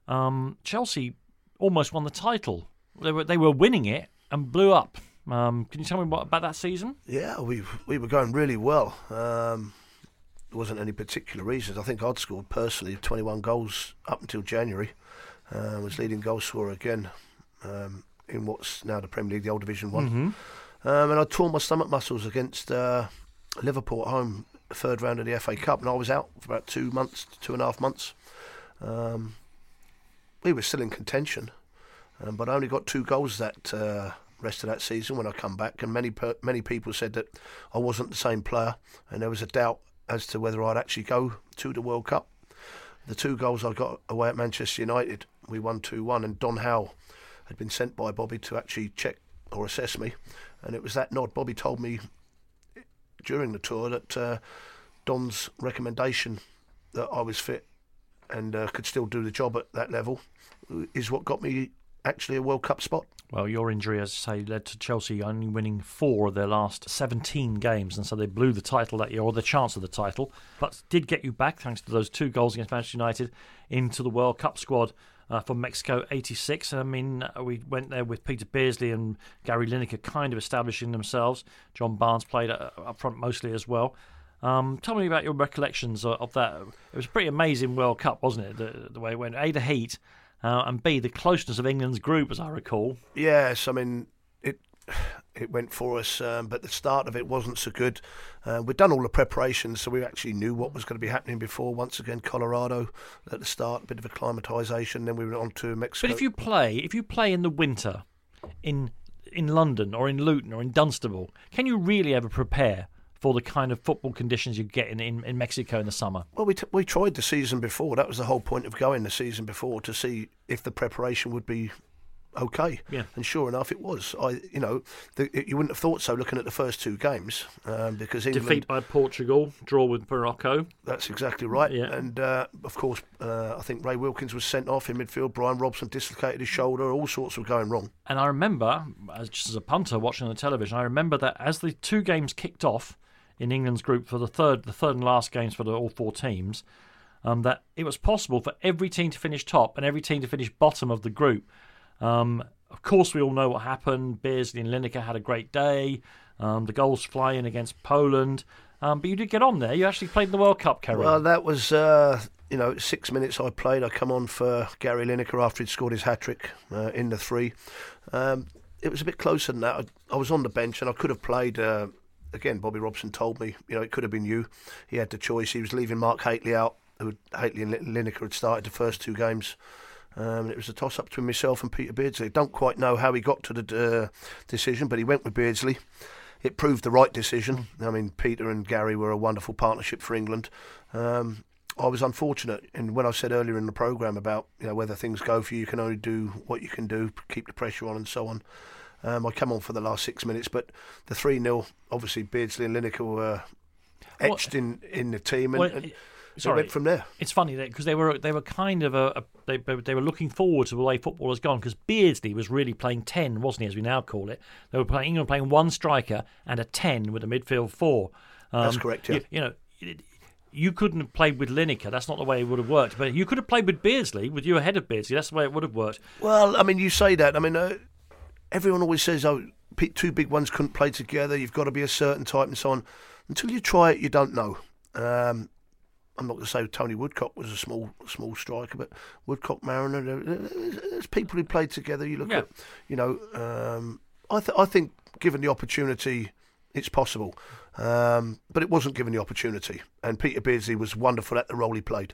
um, Chelsea almost won the title. They were they were winning it and blew up. Um, can you tell me what about that season? Yeah, we we were going really well. Um, there wasn't any particular reasons. I think I'd scored personally 21 goals up until January. Uh, was leading goal scorer again um, in what's now the Premier League, the old Division One. Mm-hmm. Um, and I tore my stomach muscles against uh, Liverpool at home, third round of the FA Cup, and I was out for about two months, two and a half months. Um, we were still in contention, um, but I only got two goals that uh, rest of that season when I come back, and many many people said that I wasn't the same player, and there was a doubt as to whether I'd actually go to the World Cup. The two goals I got away at Manchester United, we won two one, and Don Howe had been sent by Bobby to actually check or assess me, and it was that nod. Bobby told me during the tour that uh, Don's recommendation that I was fit and uh, could still do the job at that level is what got me actually a World Cup spot. Well, your injury, as I say, led to Chelsea only winning four of their last 17 games, and so they blew the title that year, or the chance of the title, but did get you back, thanks to those two goals against Manchester United, into the World Cup squad. Uh, for Mexico 86. I mean, uh, we went there with Peter Beardsley and Gary Lineker kind of establishing themselves. John Barnes played uh, up front mostly as well. Um, tell me about your recollections of, of, that. It was a pretty amazing World Cup, wasn't it? The, the way it went. A, the heat, uh, and B, the closeness of England's group, as I recall. Yes, I mean it. It went for us, um, but the start of it wasn't so good. Uh, we'd done all the preparations, so we actually knew what was going to be happening before. Once again, Colorado at the start, a bit of acclimatisation. Then we went on to Mexico. But if you play, if you play in the winter, in in London or in Luton or in Dunstable, can you really ever prepare for the kind of football conditions you get in, in, in Mexico in the summer? Well, we, t- we tried the season before. That was the whole point of going the season before to see if the preparation would be okay. Yeah. And sure enough, it was. I, you know, the, it, you wouldn't have thought so looking at the first two games um, because England, defeat by Portugal, draw with Morocco. That's exactly right. Yeah. And uh, of course, uh, I think Ray Wilkins was sent off in midfield. Brian Robson dislocated his shoulder. All sorts were going wrong. And I remember, as just as a punter watching on the television, I remember that as the two games kicked off in England's group for the third, the third and last games for the, all four teams. um, that it was possible for every team to finish top and every team to finish bottom of the group. Um, of course, we all know what happened. Beardsley and Lineker had a great day. Um, the goals flying against Poland. Um, but you did get on there. You actually played in the World Cup, Kerry. Well, that was, uh, you know, six minutes I played. I come on for Gary Lineker after he'd scored his hat trick uh, in the three. Um, it was a bit closer than that. I, I, was on the bench and I could have played. Uh, again, Bobby Robson told me, you know, it could have been you. He had the choice. He was leaving Mark Hateley out, who Hateley and Lineker had started the first two games. Um, it was a toss up between myself and Peter Beardsley. Don't quite know how he got to the uh, decision, but he went with Beardsley it proved the right decision. I mean, Peter and Gary were a wonderful partnership for England. Um, I was unfortunate, and when I said earlier in the programme about you know whether things go for you, you can only do what you can do, keep the pressure on, and so on. Um, I come on for the last six minutes, but the three 0 obviously Beardsley and Lineker were etched in, in the team, and, well, and Sorry, went from there. It's funny because they were they were kind of a, a, they they were looking forward to the way football has gone because Beardsley was really playing ten, wasn't he? As we now call it, they were playing England playing one striker and a ten with a midfield four. Um, That's correct. Yeah. You, you know. It, you couldn't have played with Lineker. That's not the way it would have worked. But you could have played with Beardsley, with you ahead of Beardsley. That's the way it would have worked. Well, I mean, you say that. I mean, uh, everyone always says, oh, two big ones couldn't play together. You've got to be a certain type and so on." Until you try it, you don't know. Um, I'm not going to say Tony Woodcock was a small small striker, but Woodcock Mariner, there's people who played together. You look yeah. at, you know, um, I th- I think given the opportunity, it's possible, um, but it wasn't given the opportunity. And Peter Beardsley was wonderful at the role he played.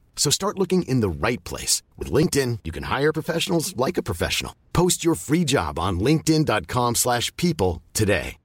So start looking in the right place. With LinkedIn, you can hire professionals like a professional. Post your free job on linkedin.com slash people today.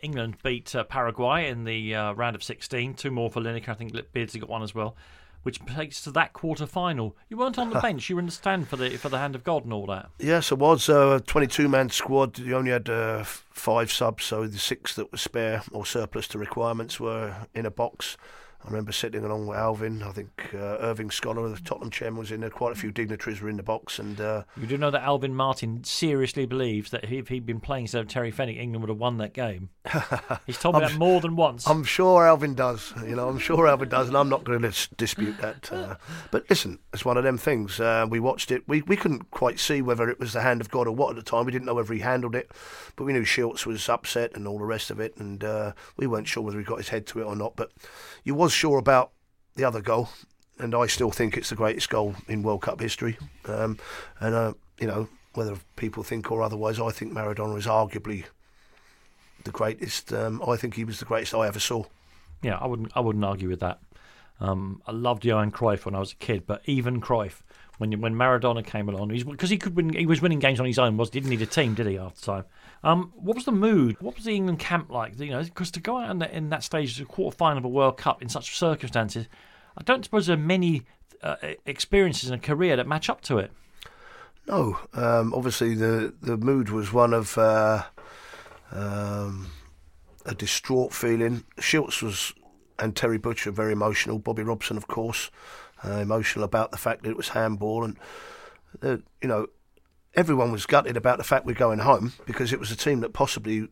England beat uh, Paraguay in the uh, round of 16. Two more for Lineker. I think Beardsley got one as well which takes to that quarter final. You weren't on the bench; you were in the stand for the for the hand of God and all that. Yes, it was a 22 man squad. You only had uh, five subs, so the six that were spare or surplus to requirements were in a box. I remember sitting along with Alvin. I think uh, Irving Scholar, the Tottenham chairman, was in there. Quite a few dignitaries were in the box. And uh, you do know that Alvin Martin seriously believes that if he'd been playing instead of Terry Fenwick, England would have won that game. He's told me that more than once. I'm sure Alvin does. You know, I'm sure Alvin does, and I'm not going to dispute that. Uh, but listen, it's one of them things. Uh, we watched it. We we couldn't quite see whether it was the hand of God or what at the time. We didn't know whether he handled it, but we knew Shilts was upset and all the rest of it, and uh, we weren't sure whether he got his head to it or not. But you was sure about the other goal, and I still think it's the greatest goal in World Cup history. Um, and uh, you know whether people think or otherwise, I think Maradona is arguably the greatest. Um, I think he was the greatest I ever saw. Yeah, I wouldn't I wouldn't argue with that. Um, I loved Johan Cruyff when I was a kid, but even Cruyff, when when Maradona came along, because he could win, he was winning games on his own. Was didn't need a team, did he? After time, um, what was the mood? What was the England camp like? You know, because to go out in, the, in that stage, a quarter final of a World Cup in such circumstances, I don't suppose there are many uh, experiences in a career that match up to it. No, um, obviously the the mood was one of uh, um, a distraught feeling. Shilts was and Terry Butcher very emotional. Bobby Robson, of course, uh, emotional about the fact that it was handball, and uh, you know everyone was gutted about the fact we're going home because it was a team that possibly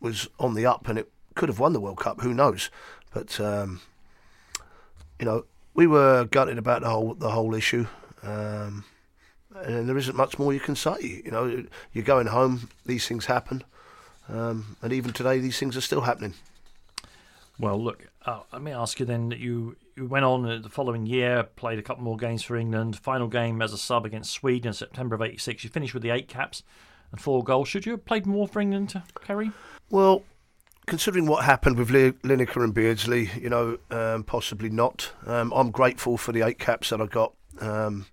was on the up and it could have won the World Cup. Who knows? But um, you know we were gutted about the whole the whole issue. Um, and there isn't much more you can say. You know, you're going home. These things happen, um, and even today, these things are still happening. Well, look, uh, let me ask you then. You you went on the following year, played a couple more games for England. Final game as a sub against Sweden in September of '86. You finished with the eight caps and four goals. Should you have played more for England, Kerry? Well, considering what happened with Lineker and Beardsley, you know, um, possibly not. Um, I'm grateful for the eight caps that I got. Um,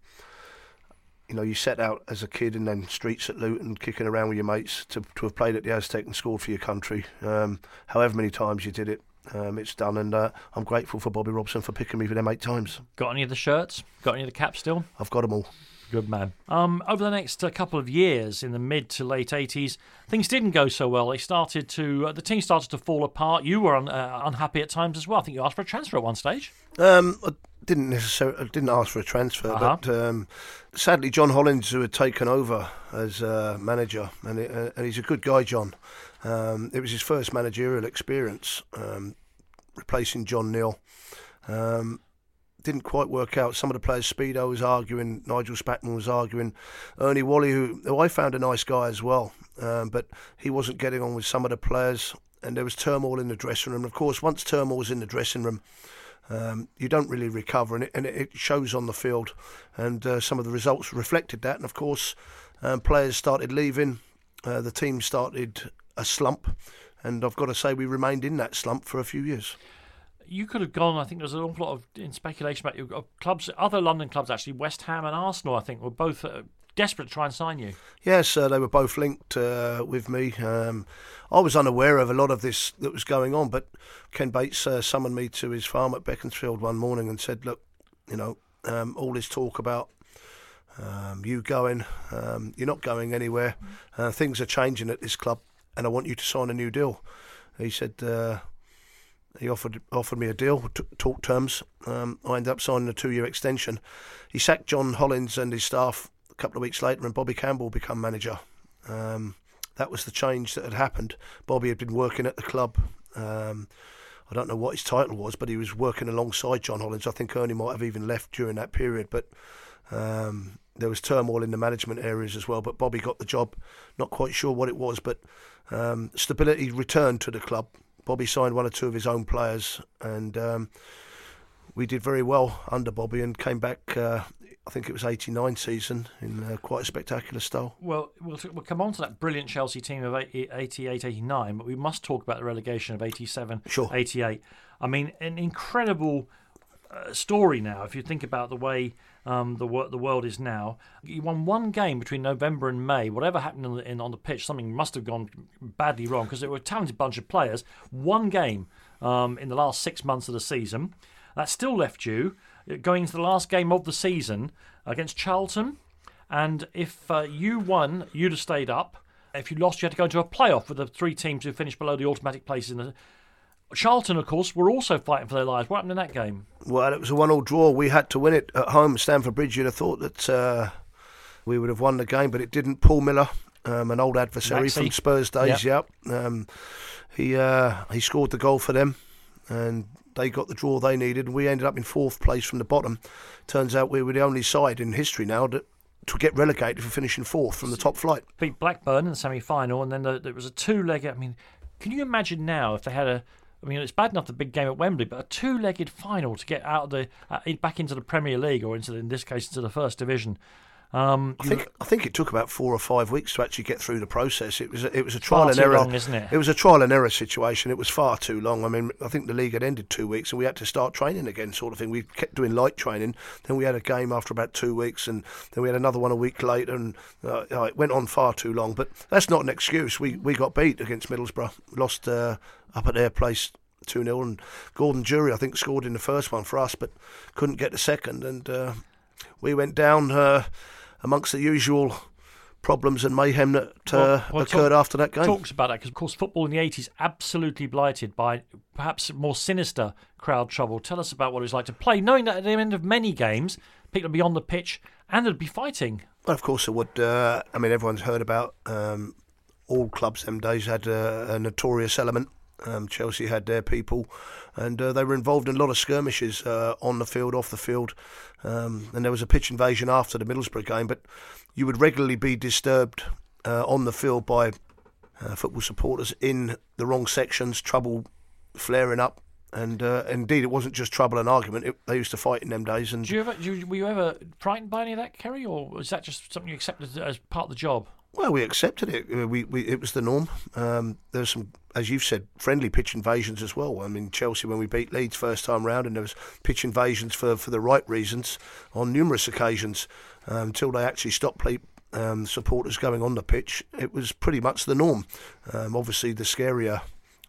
you know, you set out as a kid and then streets at Luton, kicking around with your mates to, to have played at the Aztec and scored for your country. Um, however many times you did it, um, it's done, and uh, I'm grateful for Bobby Robson for picking me for them eight times. Got any of the shirts? Got any of the caps still? I've got them all. Good man. Um, over the next uh, couple of years, in the mid to late 80s, things didn't go so well. They started to, uh, the team started to fall apart. You were un- uh, unhappy at times as well. I think you asked for a transfer at one stage. Um, I didn't necessarily, I didn't ask for a transfer, uh-huh. but um, sadly, John Hollins, who had taken over as uh, manager, and, it, uh, and he's a good guy, John. Um, it was his first managerial experience, um, replacing John Neal. Um, didn't quite work out. Some of the players, Speedo was arguing, Nigel Spackman was arguing, Ernie Walley, who, who I found a nice guy as well, um, but he wasn't getting on with some of the players, and there was turmoil in the dressing room. Of course, once turmoil is in the dressing room, um, you don't really recover, and it, and it shows on the field. And uh, some of the results reflected that. And of course, um, players started leaving, uh, the team started a slump, and I've got to say we remained in that slump for a few years. You could have gone. I think there's an awful lot of in speculation about your clubs, other London clubs actually. West Ham and Arsenal, I think, were both uh, desperate to try and sign you. Yes, uh, they were both linked uh, with me. Um, I was unaware of a lot of this that was going on, but Ken Bates uh, summoned me to his farm at Beaconsfield one morning and said, "Look, you know, um, all this talk about um, you going, um, you're not going anywhere. Uh, things are changing at this club, and I want you to sign a new deal." He said uh, he offered offered me a deal, t- talk terms. Um, I ended up signing a two year extension. He sacked John Hollins and his staff a couple of weeks later, and Bobby Campbell became manager. Um, that was the change that had happened. Bobby had been working at the club. Um, I don't know what his title was, but he was working alongside John Hollins. I think Ernie might have even left during that period, but um, there was turmoil in the management areas as well. But Bobby got the job. Not quite sure what it was, but um, stability returned to the club. Bobby signed one or two of his own players, and um, we did very well under Bobby and came back uh, I think it was 89 season in uh, quite a spectacular style. Well, well, we'll come on to that brilliant Chelsea team of 88 89, but we must talk about the relegation of 87 sure. 88. I mean, an incredible uh, story now if you think about the way um, the, the world is now. You won one game between November and May. Whatever happened in, in on the pitch, something must have gone badly wrong because they were a talented bunch of players. One game um, in the last six months of the season. That still left you going into the last game of the season against Charlton. And if uh, you won, you'd have stayed up. If you lost, you had to go into a playoff with the three teams who finished below the automatic places in the. Charlton, of course, were also fighting for their lives. What happened in that game? Well, it was a one-all draw. We had to win it at home, Stamford Bridge. You'd have thought that uh, we would have won the game, but it didn't. Paul Miller, um, an old adversary Maxi. from Spurs days, yep. yep. Um, he uh, he scored the goal for them, and they got the draw they needed, and we ended up in fourth place from the bottom. Turns out we were the only side in history now that to get relegated for finishing fourth from the top flight. Beat Blackburn in the semi-final, and then the, there was a two-legged. I mean, can you imagine now if they had a? I mean, it's bad enough the big game at Wembley, but a two-legged final to get out of the uh, back into the Premier League or into the, in this case into the first division. Um, I think I think it took about four or five weeks to actually get through the process. It was a, it was a trial and error, long, isn't it? It was a trial and error situation. It was far too long. I mean, I think the league had ended two weeks, and we had to start training again, sort of thing. We kept doing light training. Then we had a game after about two weeks, and then we had another one a week later, and uh, oh, it went on far too long. But that's not an excuse. We we got beat against Middlesbrough, lost uh, up at their place 2 0. And Gordon Durie, I think, scored in the first one for us, but couldn't get the second. And uh, we went down uh, amongst the usual problems and mayhem that uh, Well, well, occurred talk- after that game. Talks about that because, of course, football in the 80s absolutely blighted by perhaps more sinister crowd trouble. Tell us about what it was like to play, knowing that at the end of many games, people would be on the pitch and there'd be fighting. Well, of course, it would. Uh, I mean, everyone's heard about um, all clubs them days had uh, a notorious element. Um, Chelsea had their people, and uh, they were involved in a lot of skirmishes uh, on the field, off the field. Um, and there was a pitch invasion after the Middlesbrough game, but you would regularly be disturbed uh, on the field by uh, football supporters in the wrong sections, trouble flaring up. And uh, indeed, it wasn't just trouble and argument. It, they used to fight in them days. And Do you ever, you, were you ever frightened by any of that, Kerry, or was that just something you accepted as part of the job? Well, we accepted it. Uh, We, we it was the norm. Um, there's some, as you've said, friendly pitch invasions as well. I mean, Chelsea when we beat Leeds first time round, and there was pitch invasions for, for the right reasons on numerous occasions um, until they actually stopped play, um, supporters going on the pitch. It was pretty much the norm. Um, obviously, the scarier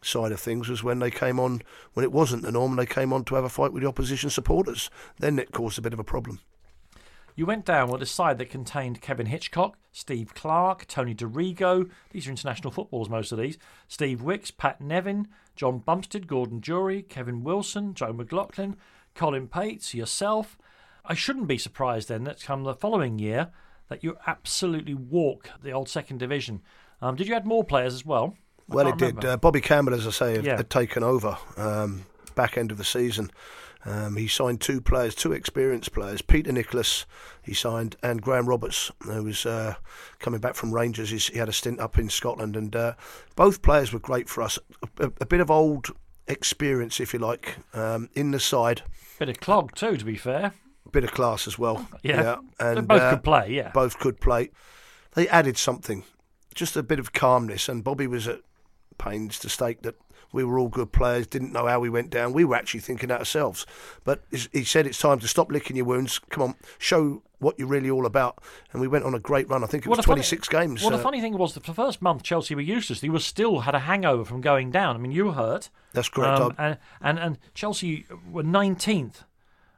side of things was when they came on when it wasn't the norm and they came on to have a fight with the opposition supporters. Then it caused a bit of a problem. You went down with a side that contained Kevin Hitchcock, Steve Clarke, Tony Dorigo. These are international footballers, most of these. Steve Wicks, Pat Nevin, John Bumstead, Gordon Durie, Kevin Wilson, Joe McLaughlin, Colin Pates, yourself. I shouldn't be surprised then that come the following year that you absolutely walk the old second division. Um, did you add more players as well? I Well, it can't did. Uh, Bobby Campbell, as I say, had, Yeah. had taken over um, back end of the season. Um, he signed two players, two experienced players. Peter Nicholas, he signed, and Graham Roberts, who was uh, coming back from Rangers. He's, he had a stint up in Scotland, and uh, both players were great for us. A, a bit of old experience, if you like, um, in the side. Bit of clog too, to be fair. Bit of class as well. Yeah. and They both uh, could play, yeah. both could play. They added something, just a bit of calmness. And Bobby was at pains to state that we were all good players, didn't know how we went down. We were actually thinking that ourselves. But he said it's time to stop licking your wounds. Come on, show what you're really all about. And we went on a great run. I think it was the funny- 26 games. Well, the uh, funny thing was, that for the first month Chelsea were useless. They were still had a hangover from going down. I mean, you were hurt. That's correct. Um, and, and and Chelsea were nineteenth.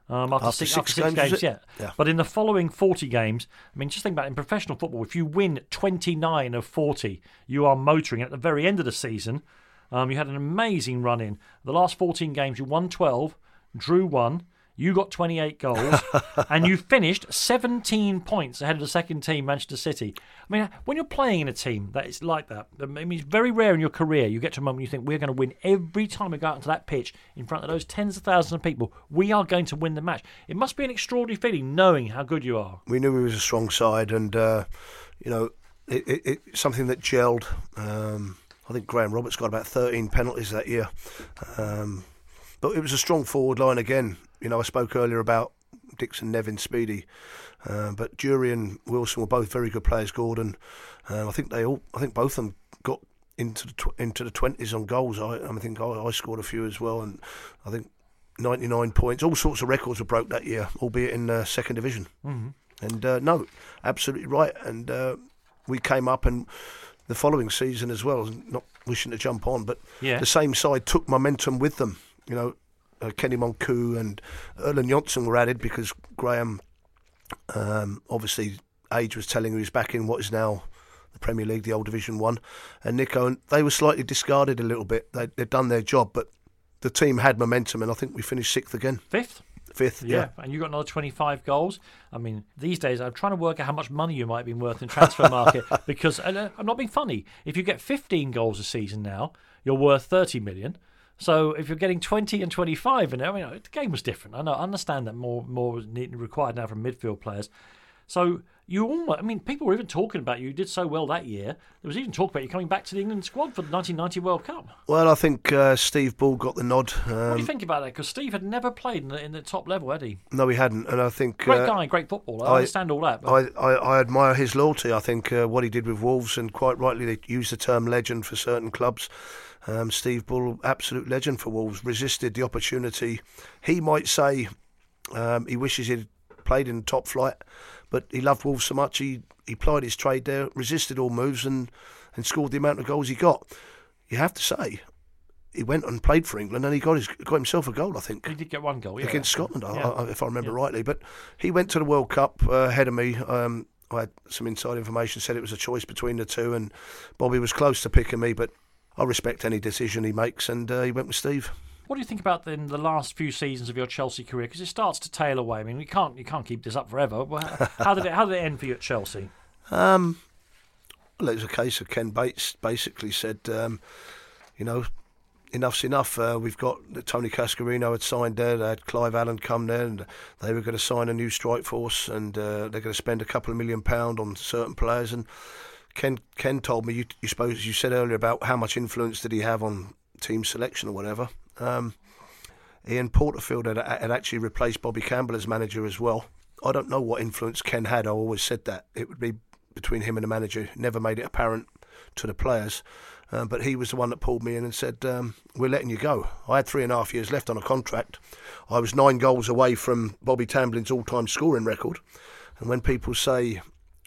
Um, after, After six, six after six games, games, yeah. Yeah. But in the following 40 games, I mean, just think about it, in professional football, if you win 29 of 40, you are motoring. At the very end of the season, um, you had an amazing run in. The last 14 games, you won 12, drew one, you got 28 goals, and you finished 17 points ahead of the second team, Manchester City. I mean, when you're playing in a team that is like that, I mean, it's very rare in your career you get to a moment you think we're going to win every time we go out onto that pitch in front of those tens of thousands of people. We are going to win the match. It must be an extraordinary feeling knowing how good you are. we knew we was a strong side, and uh, you know, it, it, it something that gelled. Um, I think Graham Roberts got about 13 penalties that year, um, but it was a strong forward line again. You know, I spoke earlier about Dixon, Nevin, Speedie, uh, but Durie and Wilson were both very good players. Gordon, um, I think they all, I think both of them got into the tw- into the 20s on goals. I, I think I, I scored a few as well, and I think 99 points. All sorts of records were broke that year, albeit in uh, second division. Mm-hmm. And uh, no, absolutely right. And uh, we came up and the following season as well, not wishing to jump on, but Yeah. the same side took momentum with them. You know, uh, Kenny Monkou and Erland Johnsen were added because Graham, um, obviously, age was telling him he was back in what is now the Premier League, the old Division One, and Nico. And they were slightly discarded a little bit. They, they'd done their job, but the team had momentum, and I think we finished sixth again, Fifth? Fifth. Yeah. and you got another 25 goals. I mean, these days I'm trying to work out how much money you might be worth in transfer market because and, uh, I'm not being funny. If you get 15 goals a season now, you're worth 30 million. So if you're getting 20 and 25, and I mean, the game was different. I know, I understand that more more is required now from midfield players. So you almost, I mean, people were even talking about you. You did so well that year. There was even talk about you coming back to the England squad for the 1990 World Cup. Well, I think uh, Steve Bull got the nod. Um, what do you think about that? Because Steve had never played in the, in the, top level, had he? No, he hadn't. And I think. Great uh, guy, great footballer. I, I, understand all that. I, I, I, admire his loyalty. I think uh, what he did with Wolves, and quite rightly, they use the term legend for certain clubs. Um, Steve Bull, absolute legend for Wolves, resisted the opportunity. He might say um, he wishes he'd played in top flight, but he loved Wolves so much he, he plied his trade there, resisted all moves, and, and scored the amount of goals he got. You have to say, he went and played for England and he got his got himself a goal. I think he did get one goal yeah. against Scotland, yeah. I, if I remember yeah. rightly. But he went to the World Cup uh, ahead of me. Um, I had some inside information said it was a choice between the two, and Bobby was close to picking me, but I respect any decision he makes, and uh, he went with Steve. What do you think about then the last few seasons of your Chelsea career? Because it starts to tail away. I mean, you can't you can't keep this up forever. How did it how did it end for you at Chelsea? Um, well, it was a case of Ken Bates basically said, um, you know, enough's enough. Uh, we've got Tony Cascarino had signed there. They had Clive Allen come there, and they were going to sign a new strike force, and uh, they're going to spend a couple of million pound on certain players. And Ken Ken told me you, you suppose you said earlier about how much influence did he have on team selection or whatever. Um, Ian Porterfield had, had actually replaced Bobby Campbell as manager as well. I don't know what influence Ken had. I always said that it would be between him and the manager. Never made it apparent to the players. Uh, but he was the one that pulled me in and said, um, We're letting you go. I had three and a half years left on a contract. I was nine goals away from Bobby Tambling's all time scoring record. And when people say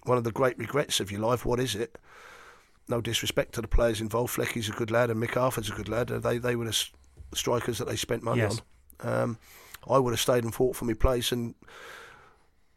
one of the great regrets of your life, what is it? No disrespect to the players involved. Flecky's a good lad and Mick Harford's a good lad. They, they were the strikers that they spent money yes. on. Um, I would have stayed and fought for my place, and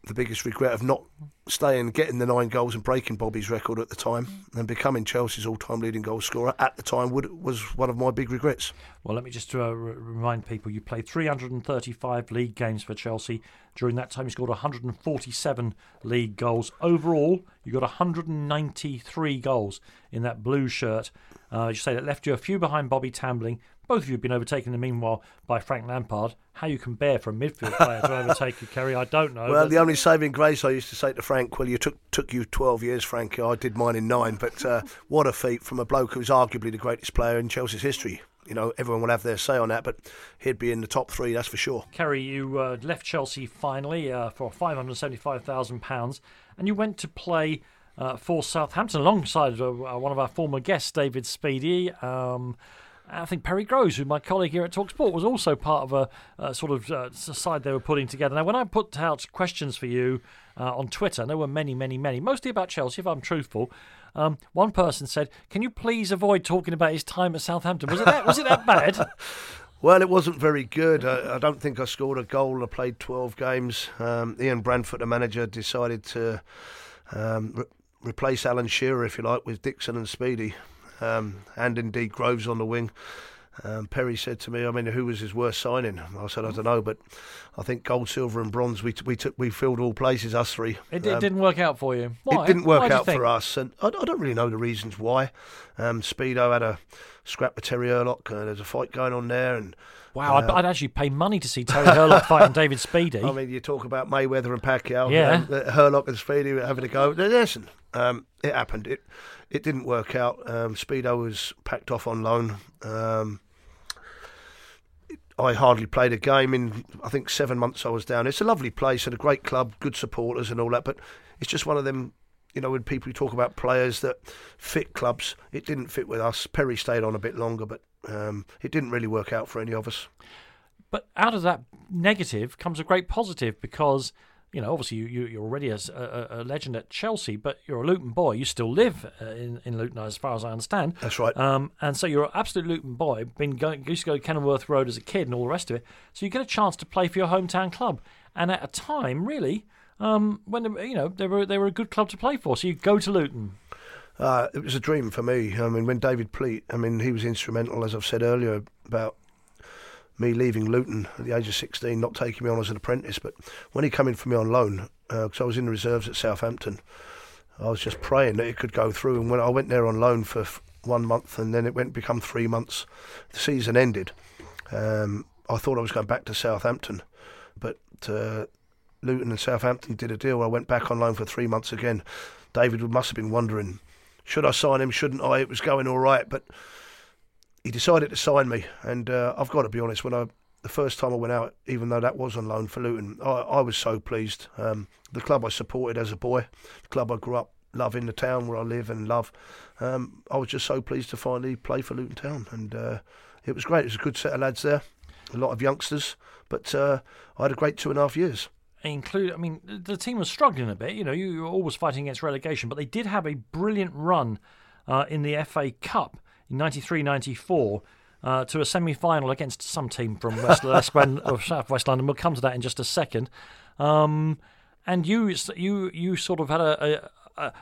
the biggest regret of not staying, getting the nine goals and breaking Bobby's record at the time, and becoming Chelsea's all-time leading goal scorer at the time would, was one of my big regrets. Well, let me just uh, remind people: you played 335 league games for Chelsea. During that time, you scored 147 league goals. Overall, you got 193 goals in that blue shirt. Uh, you say that left you a few behind Bobby Tambling, both of you have been overtaken in the meanwhile by Frank Lampard. How you can bear for a midfield player to overtake you, Kerry, I don't know. Well, the only saving grace I used to say to Frank, well, you took took you 12 years, Frank. I did mine in nine. But uh, what a feat from a bloke who's arguably the greatest player in Chelsea's history. You know, everyone will have their say on that, but he'd be in the top three, that's for sure. Kerry, you uh, left Chelsea finally uh, for £575,000 and you went to play uh, for Southampton alongside uh, one of our former guests, David Speedie. Um, I think Perry Groves, who my colleague here at Talksport, was also part of a, a sort of uh, side they were putting together. Now, when I put out questions for you uh, on Twitter, and there were many, many, many, mostly about Chelsea, if I'm truthful. Um, one person said, "Can you please avoid talking about his time at Southampton?" Was it that? was it that bad? Well, it wasn't very good. I, I, don't think I scored a goal. I played 12 games. Um, Ian Branfoot, the manager, decided to um, re- replace Alan Shearer, if you like, with Dixon and Speedie um, and indeed Groves on the wing. Um, Perry said to me, "I mean, who was his worst signing?" I said, "I don't know, but I think gold, silver, and bronze. We t- we took we filled all places, us three. It, um, didn't work out for you. Why? It didn't work out for us, and I, I, don't really know the reasons why. Um, Speedo had a scrap with Terry Hurlock. Uh, there's a fight going on there, and Wow, uh, I'd, I'd, actually pay money to see Terry Hurlock fighting David Speedy. I mean, you talk about Mayweather and Pacquiao. Yeah. Um, Hurlock and were having a go. Listen, um, it happened. It it didn't work out. Um, Speedo was packed off on loan. Um, I hardly played a game in I think seven months I was down. It's a lovely place and a great club, good supporters and all that. But it's just one of them, you know, when people talk about players that fit clubs, it didn't fit with us. Perry stayed on a bit longer, but um, it didn't really work out for any of us. But out of that negative comes a great positive because you know, obviously you, you, are already a, a, a, legend at Chelsea, but you're a Luton boy. You still live uh, in, in Luton, as far as I understand. That's right. Um, and so you're an absolute Luton boy. Been going, used to go to Kenilworth Road as a kid and all the rest of it. So you get a chance to play for your hometown club, and at a time, really, um, when you know they were they were a good club to play for. So you go to Luton. Uh, it was a dream for me. I mean, when David Pleat, I mean, he was instrumental, as I've said earlier, about me leaving Luton at the age of 16, not taking me on as an apprentice. But when he came in for me on loan, because uh, I was in the reserves at Southampton, I was just praying that it could go through. And when I went there on loan for f- one month, and then it went become three months, the season ended. Um, I thought I was going back to Southampton, but uh, Luton and Southampton did a deal. I went back on loan for three months again. David must have been wondering, should I sign him? Shouldn't I? It was going all right, but he decided to sign me. And uh, I've got to be honest, when I the first time I went out, even though that was on loan for Luton, I, I was so pleased. Um, the club I supported as a boy, the club I grew up loving, the town where I live and love. Um, I was just so pleased to finally play for Luton Town, and uh, it was great. It was a good set of lads there, a lot of youngsters, but uh, I had a great two and a half years. Include, I mean, the team was struggling a bit. You know, you were always fighting against relegation, but they did have a brilliant run uh, in the FA Cup in 93-94 uh, to a semi-final against some team from West, West or South West London. We'll come to that in just a second. Um, and you, you, you sort of had a, a, a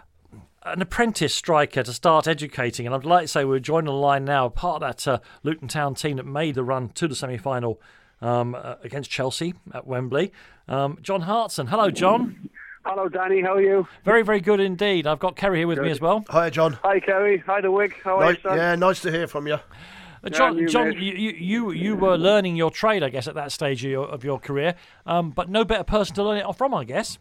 an apprentice striker to start educating. And I'd like to say we're joined on the line now, part of that uh, Luton Town team that made the run to the semi final um, uh, against Chelsea at Wembley. Um, John Hartson. Hello, John. Hello, Danny. How are you? Very, very good indeed. I've got Kerry here with good. me as well. Hi, John. Hi, Kerry. Hi, the Wig. How nice, are you, son? Yeah, nice to hear from you. Uh, John, yeah, John, you, you you were learning your trade, I guess, at that stage of your, of your career, um, but no better person to learn it off from, I guess.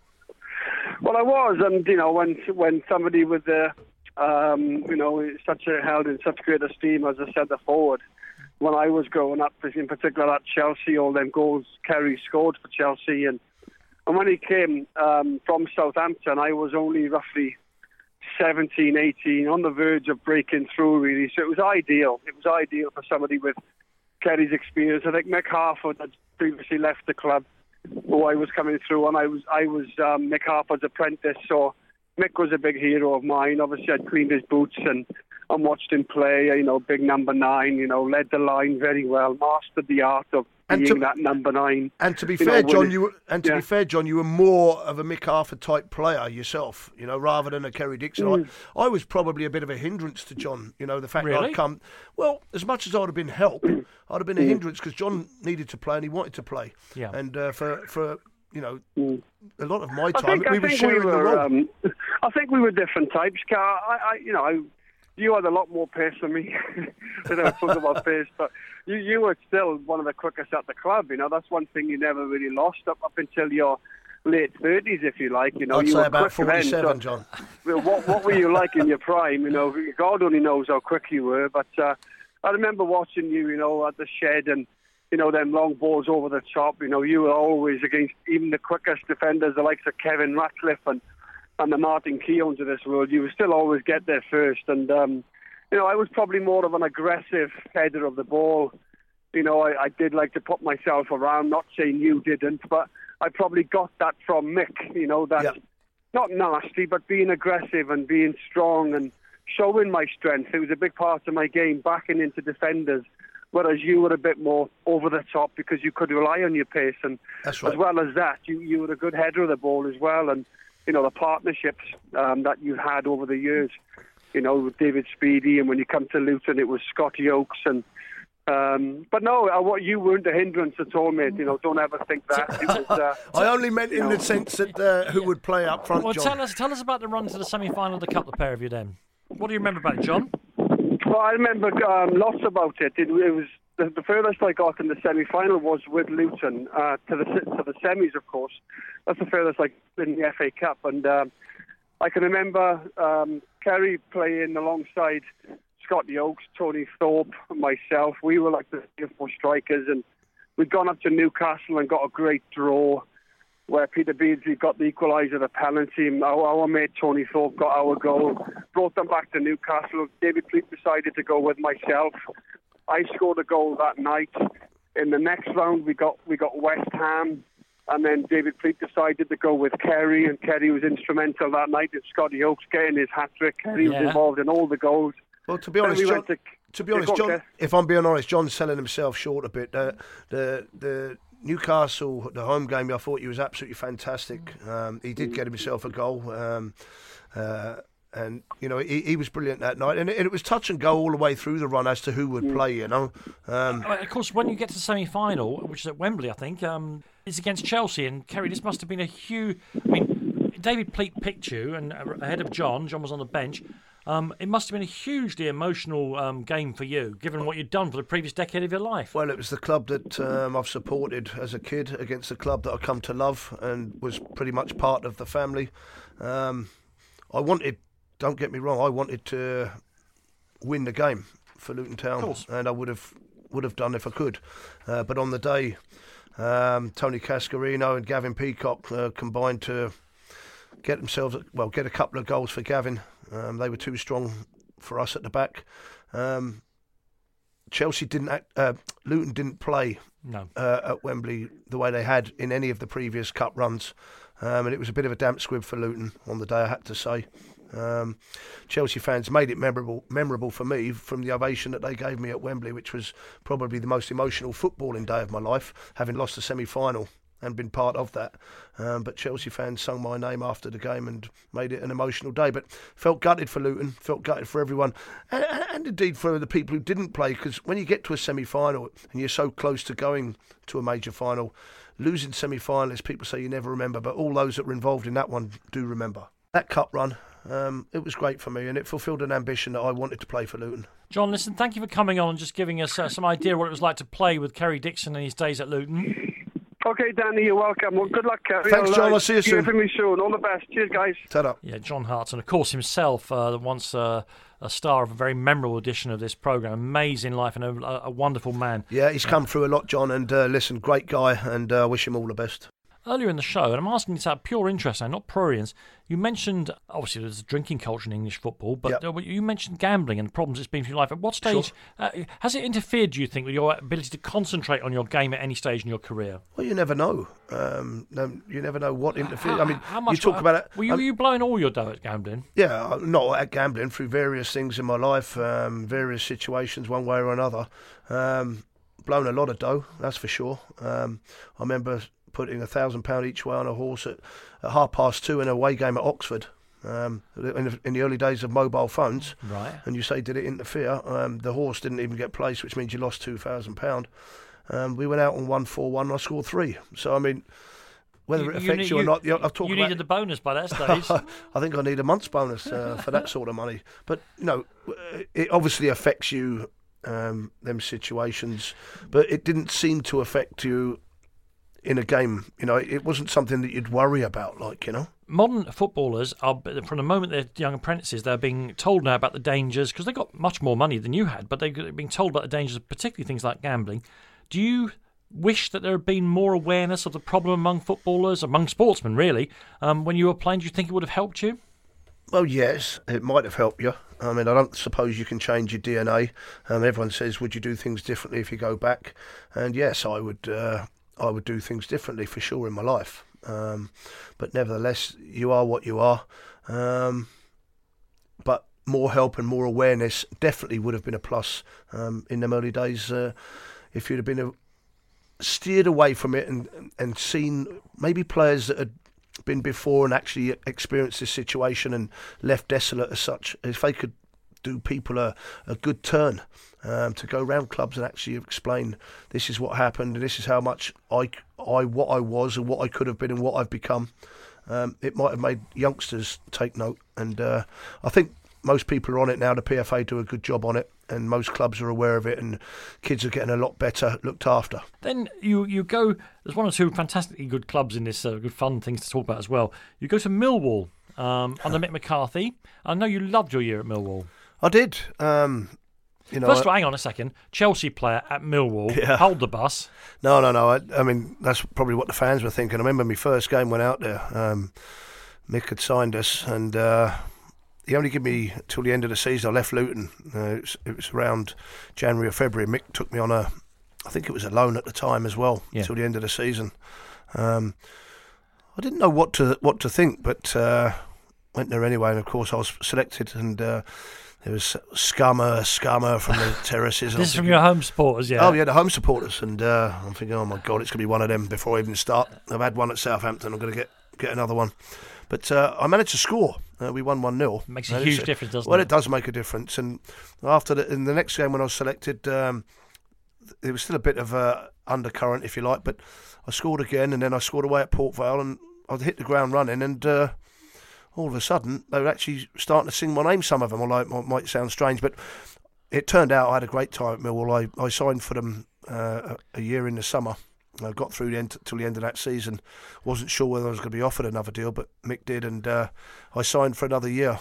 Well, I was, and you know, when when somebody with the, um, you know, such a held in such great esteem as a centre forward, when I was growing up, in particular at Chelsea, all them goals Kerry scored for Chelsea, and and when he came um, from Southampton, I was only roughly 17, 18, on the verge of breaking through, really. So it was ideal. It was ideal for somebody with Kerry's experience. I think Mick Harford had previously left the club who I was coming through, and I was I was um, Mick Harford's apprentice. So Mick was a big hero of mine. Obviously, I'd cleaned his boots and and watched him play. You know, big number nine. You know, led the line very well, mastered the art of being to, that number nine. And to be fair, know, John, you were, and to yeah. be fair, John, you were more of a Mick Harford type player yourself. You know, rather than a Kerry Dixon. Mm. I, I, was probably a bit of a hindrance to John. You know, the fact really? that I'd come. Well, as much as I'd have been help, I'd have been a mm. hindrance because John needed to play and he wanted to play. Yeah. And uh, for for you know, mm. a lot of my time, think, we were we were, the role. Um, I think we were different types. Car. I, I you know, I, you had a lot more pace than me. I don't talk about pace, but you you were still one of the quickest at the club. You know, that's one thing you never really lost up up until your late thirties, if you like. You know, I'd you were about forty-seven, so, John. What what were you like in your prime? You know, God only knows how quick you were, but uh, I remember watching you. You know, at the shed and you know, them long balls over the top. You know, you were always against even the quickest defenders, the likes of Kevin Ratcliffe and and the Martin Keowns of this world. You would still always get there first. And um, you know, I was probably more of an aggressive header of the ball. You know, I, I did like to put myself around. Not saying you didn't, but I probably got that from Mick. You know, that not nasty, but being aggressive and being strong and showing my strength. It was a big part of my game, backing into defenders whereas you were a bit more over the top because you could rely on your pace. And right. as well as that, you, you were a good header of the ball as well. And, you know, the partnerships um, that you had over the years, you know, with David Speedie, and when you come to Luton, it was Scotty Oakes and um, but no, uh, what you weren't a hindrance at all, mate. You know, don't ever think that. Was, uh, I only meant in know. the sense that uh, who would play up front. Well, John. tell us, tell us about the run to the semi-final of the cup, the pair of you. Then, what do you remember about it, John? Well, I remember um, lots about it. It, it was the, the, furthest I got in the semi-final was with Luton uh, to the to the semis, of course. That's the furthest I got in the FA Cup, and um, I can remember um, Kerry playing alongside Scotty Oakes, Tony Thorpe, myself. We were like the four strikers, and we'd gone up to Newcastle and got a great draw where Peter Beardsley got the equaliser, the penalty. Our, our mate Tony Thorpe got our goal, brought them back to Newcastle. David Pleat decided to go with myself. I scored a goal that night. In the next round, we got we got West Ham, and then David Pleat decided to go with Kerry, and Kerry was instrumental that night in Scotty Oakes getting his hat trick. Kerry yeah. was involved in all the goals. Well, to be honest, we John, to, to, be honest, John, if I'm being honest, John's selling himself short a bit. The the the Newcastle, the home game, I thought he was absolutely fantastic. Um, he did get himself a goal. Um, uh, and you know he, he was brilliant that night, and it, it, was touch and go all the way through the run as to who would mm. play. You know, um, of course, when you get to the semi-final, which is at Wembley, I think, um, it's against Chelsea, and Kerry. This must have been a huge. I mean, David Pleat picked you, and uh, ahead of John, John was on the bench. Um, it must have been a hugely emotional um, game for you, given what you'd done for the previous decade of your life. Well, it was the club that um, I've supported as a kid against the club that I come to love and was pretty much part of the family. Um, I wanted, don't get me wrong, I wanted to win the game for Luton Town, and I would have would have done if I could. Uh, but on the day, um, Tony Cascarino and Gavin Peacock uh, combined to get themselves well get a couple of goals for Gavin. Um, they were too strong for us at the back. Um, Chelsea didn't act, uh, Luton didn't play No. uh, at Wembley the way they had in any of the previous cup runs. Um, and it was a bit of a damp squib for Luton on the day, I had to say. Um, Chelsea fans made it memorable, memorable for me from the ovation that they gave me at Wembley, which was probably the most emotional footballing day of my life, having lost the semi-final and been part of that. Um, but Chelsea fans sung my name after the game and made it an emotional day. But felt gutted for Luton, felt gutted for everyone, and, and, indeed for the people who didn't play. Because when you get to a semi-final and you're so close to going to a major final, losing semi-finalists, people say you never remember, but all those that were involved in that one do remember. That cup run, um, it was great for me, and it fulfilled an ambition that I wanted to play for Luton. John, listen, thank you for coming on and just giving us uh, some idea what it was like to play with Kerry Dixon in his days at Luton. Okay, Danny, you're welcome. Well, good luck, Kerry. Thanks, John. uh, I'll see you soon. from you soon. All the best. Cheers, guys. Turn up. Yeah, John Hart, and of course himself, uh, once uh, a star of a very memorable edition of this programme. Amazing life and a, a wonderful man. Yeah, he's come through a lot, John, and uh, listen, great guy, and uh, wish him all the best. Earlier in the show, and I'm asking this out of pure interest now, not prurience, you mentioned, obviously, there's a drinking culture in English football, but Yep. uh, you mentioned gambling and the problems it's been for your life. At what stage uh, has it interfered, do you think, with your ability to concentrate on your game at any stage in your career? Well, you never know. Um, no, you never know what interferes. I mean, how much you talk about it. Were you, um, were you blowing all your dough at gambling? Yeah, uh, not at gambling through various things in my life, um, various situations, one way or another. Um, blown a lot of dough, that's for sure. Um, I remember putting a thousand pound each way on a horse at, at half past two in a away game at Oxford. Um, in, the, in the early days of mobile phones, Right. and you say did it interfere? Um, the horse didn't even get placed, which means you lost two thousand pound. Um, we went out on one four one. I scored three. So I mean, whether it affects you, or not, you, I've talked you needed the bonus by that stage. I think I need a month's bonus uh, for that sort of money. But you know, it obviously affects you um, them situations, but it didn't seem to affect you in a game. You know, it wasn't something that you'd worry about, like you know. modern footballers are from the moment they're young apprentices they're being told now about the dangers because they got much more money than you had but they're being told about the dangers particularly things like gambling do you wish that there had been more awareness of the problem among footballers among sportsmen really um, when you were playing do you think it would have helped you Well, yes, it might have helped you. I mean, I don't suppose you can change your DNA. Um, everyone says, "Would you do things differently if you go back?" And yes, I would. Uh, I would do things differently for sure in my life. Um, but nevertheless, you are what you are. Um, but more help and more awareness definitely would have been a plus um, in them early days. Uh, if you'd have been a, steered away from it and and seen maybe players that had been before and actually experienced this situation and left desolate as such, if they could do people a, a good turn um, to go round clubs and actually explain this is what happened and this is how much I, I what I was and what I could have been and what I've become. Um, it might have made youngsters take note, and uh, I think most people are on it now. The PFA do a good job on it, and most clubs are aware of it, and kids are getting a lot better looked after. then you, you go there's one or two fantastically good clubs in this uh, good fun things to talk about as well you go to Millwall um, under Mick McCarthy I know you loved your year at Millwall I did. Um, you know, First of all, hang on a second. Chelsea player at Millwall. Yeah. Hold the bus. No, no, no. I, I mean, that's probably what the fans were thinking. I remember my first game went out there. Um, Mick had signed us, and uh, he only gave me till the end of the season. I left Luton. Uh, it, was, it was around January or February. Mick took me on a, I think it was a loan at the time as well, Yeah. till the end of the season. Um, I didn't know what to what to think, but uh, went there anyway. And of course, I was selected, and uh, there was scummer, scummer from the terraces. This is from your home supporters, yeah. Oh yeah, the home supporters, and uh, I'm thinking, oh my god, it's gonna be one of them before I even start. I've had one at Southampton. I'm gonna get get another one, but uh, I managed to score. Uh, we won one 0 Makes a huge difference, doesn't well, it? Well, it does make a difference. And after the, in the next game when I was selected, um, there was still a bit of a undercurrent, if you like, but I scored again, and then I scored away at Port Vale, and I hit the ground running, and uh, all of a sudden they were actually starting to sing my name. Some of them, although it might, sound strange, but it turned out I had a great time at Millwall. I, I signed for them uh, a, a year in the summer. I got through the end till the end of that season. wasn't sure whether I was going to be offered another deal, but Mick did, and uh, I signed for another year.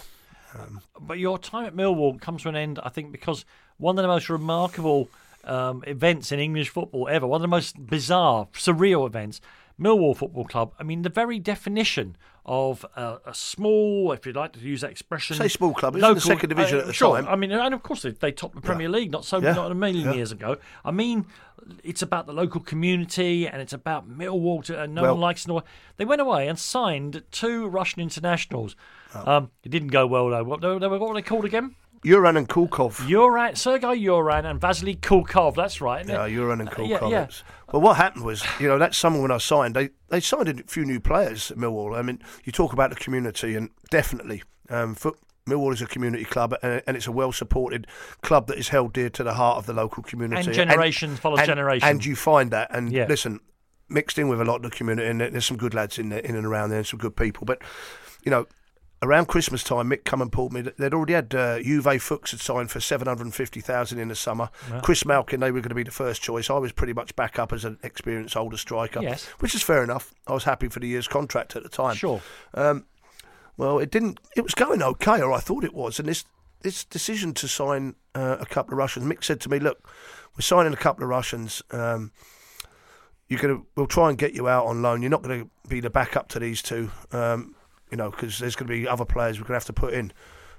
Um, but your time at Millwall comes to an end, I think, because one of the most remarkable um, events in English football ever, one of the most bizarre, surreal events, Millwall Football Club. I mean, the very definition of a, a, small, if you'd like to use that expression, say small club, it's local, the second division uh, at the sure. time. I mean, and of course they, they topped the Premier yeah. League not so yeah. not a million yeah. years ago. I mean, it's about the local community and it's about Millwall. To, and no well, one likes it. They went away and signed two Russian internationals. Oh. Um, it didn't go well though. What, what were they called again? Yuran and Kulkov. Yuran, Sergei Yuran and Vasily Kulkov. That's right. Yeah, Yuran and Kulkov. Uh, yeah, yeah. Well, what happened was, you know, that summer when I signed, they, they signed a few new players at Millwall. I mean, you talk about the community, and definitely, um, foot, Millwall is a community club, and, and it's a well supported club that is held dear to the heart of the local community. And generation follows and, generation. And you find that. And yeah. listen, mixed in with a lot of the community, and there's some good lads in there, in and around there, and some good people. But, you know, around Christmas time, Mick come and pulled me. They'd already had uh, Uwe Fuchs had signed for seven hundred and fifty thousand in the summer. Chris Malkin, they were going to be the first choice. I was pretty much back up as an experienced older striker, yes. which is fair enough. I was happy for the year's contract at the time. Sure. Um, well, it didn't. It was going okay, or I thought it was. And this this decision to sign uh, a couple of Russians, Mick said to me, "Look, we're signing a couple of Russians." Um, you're gonna, we'll try and get you out on loan. You're not going to be the backup to these two. Um, you know, because there's going to be other players we're going to have to put in.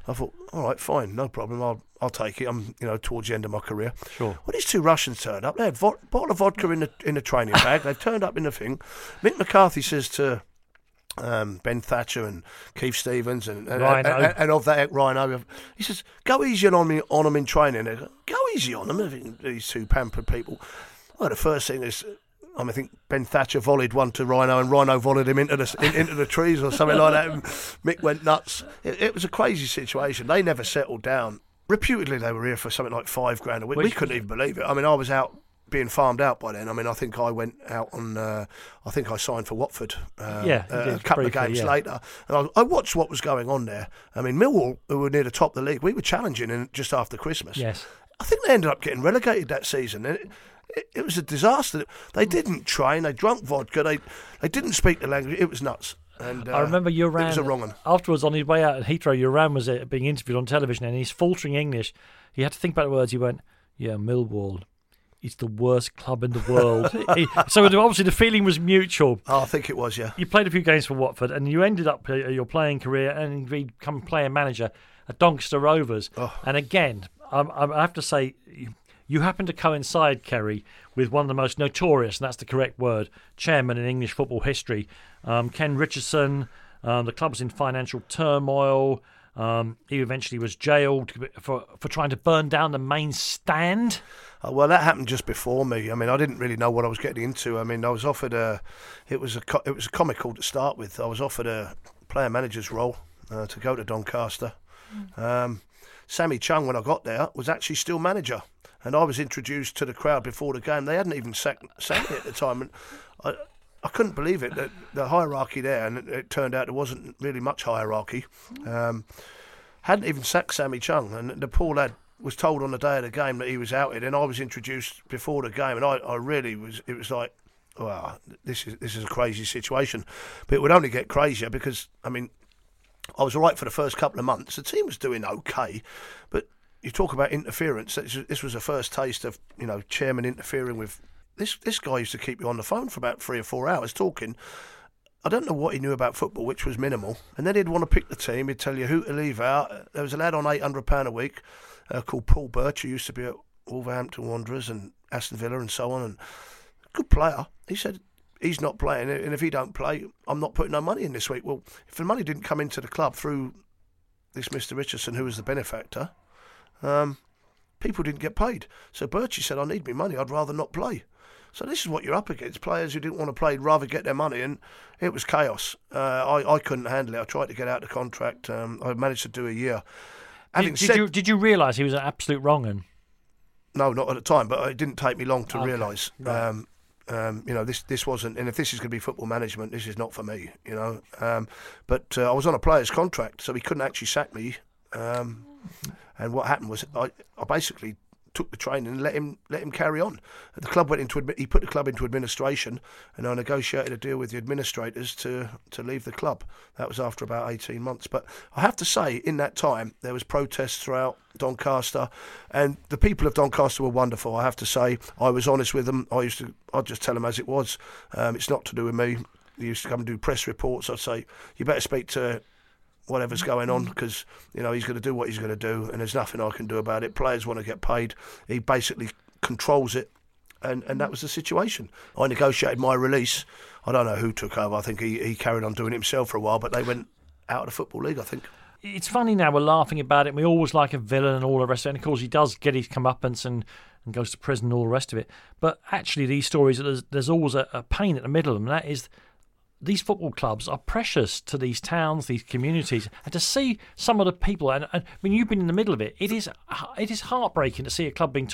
I thought, all right, fine, no problem. I'll I'll take it. I'm you know towards the end of my career. Sure. When these two Russians turned up, they had vo- bottle of vodka in the in the training bag. They've turned up in the thing. Mick McCarthy says to um, Ben Thatcher and Keith Stevens and and, and, and, and of that Rhino, he says, go easy on me on them in training. Go, go easy on them. These two pampered people. Well, the first thing is I think Ben Thatcher volleyed one to Rhino, and Rhino volleyed him into the in, into the trees or something like that. And Mick went nuts. It, it, was a crazy situation. They never settled down. Reputedly, they were here for something like five grand a week. We couldn't even believe it. I mean, I was out being farmed out by then. I mean, I think I went out on. Uh, I think I signed for Watford. Uh, yeah, uh, a couple briefly, of games yeah. later, and I, I, watched what was going on there. I mean, Millwall, who were near the top of the league, we were challenging in, just after Christmas. Yes. I think they ended up getting relegated that season. And it, it, it was a disaster. They didn't train. They drank vodka. They they didn't speak the language. It was nuts. And, uh, I remember Yuran. It was a wrong one. Afterwards, on his way out at Heathrow, Yuran was uh, being interviewed on television, and he's faltering English. He had to think about the words. He went, "Yeah, Millwall." It's the worst club in the world. so obviously the feeling was mutual. Oh, I think it was, yeah. You played a few games for Watford, and you ended up uh, your playing career and become player manager at Doncaster Rovers. Oh. And again, I, I have to say, you happen to coincide, Kerry, with one of the most notorious, and that's the correct word, chairman in English football history, um, Ken Richardson. Um, the club's in financial turmoil. Um, he eventually was jailed for for trying to burn down the main stand. Uh, well, that happened just before me. I mean, I didn't really know what I was getting into. I mean, I was offered a, it was a, it was a comical to start with. I was offered a player manager's role uh, to go to Doncaster. Mm. Um, Sammy Chung, when I got there, was actually still manager and I was introduced to the crowd before the game. They hadn't even sacked Sammy at the time, and I, I couldn't believe it. The, the hierarchy there, and it, it, turned out there wasn't really much hierarchy. Um, hadn't even sacked Sammy Chung, and the poor lad was told on the day of the game that he was outed, and I was introduced before the game, and I, I really was. It was like, wow, this is this is a crazy situation, but it would only get crazier because I mean, I was all right for the first couple of months. The team was doing okay, but you talk about interference. This was a first taste of you know chairman interfering with this. This guy used to keep you on the phone for about three or four hours talking. I don't know what he knew about football, which was minimal. And then he'd want to pick the team. He'd tell you who to leave out. There was a lad on eight hundred pound a week uh, called Paul Birch, who used to be at Wolverhampton Wanderers and Aston Villa and so on, and good player. He said he's not playing, and if he don't play, I'm not putting no money in this week. Well, if the money didn't come into the club through this Mr. Richardson, who was the benefactor, um, people didn't get paid. So Birchie said, I need me money. I'd rather not play. So this is what you're up against. Players who didn't want to play, rather get their money, and it was chaos. Uh, I, I couldn't handle it. I tried to get out of the contract. Um, I managed to do a year. Having did, did said, you did you realise he was an absolute wrong un? No, not at the time, but it didn't take me long to okay. realise. Right. Um, Um, you know, this this wasn't, and if this is going to be football management, this is not for me. You know, um, but uh, I was on a player's contract, so he couldn't actually sack me. Um, and what happened was, I, I basically took the train and let him let him carry on. The club went into he put the club into administration, and I negotiated a deal with the administrators to to leave the club. That was after about eighteen months. But I have to say, in that time, there was protests throughout Doncaster, and the people of Doncaster were wonderful. I have to say, I was honest with them. I used to I'd just tell them as it was. Um, it's not to do with me. They used to come and do press reports. I'd say, you better speak to whatever's going on because you know he's going to do what he's going to do, and there's nothing I can do about it. Players want to get paid. He basically controls it, and and that was the situation. I negotiated my release. I don't know who took over. I think he, he carried on doing it himself for a while, but they went out of the football league. I think. It's funny now we're laughing about it. We always like a villain and all the rest of it. And of course, he does get his comeuppance and, and goes to prison and all the rest of it. But actually, these stories, there's, there's always a, a pain at the middle of them. And that is these football clubs are precious to these towns, these communities, and to see some of the people. And, and mean, you've been in the middle of it, it is it is heartbreaking to see a club being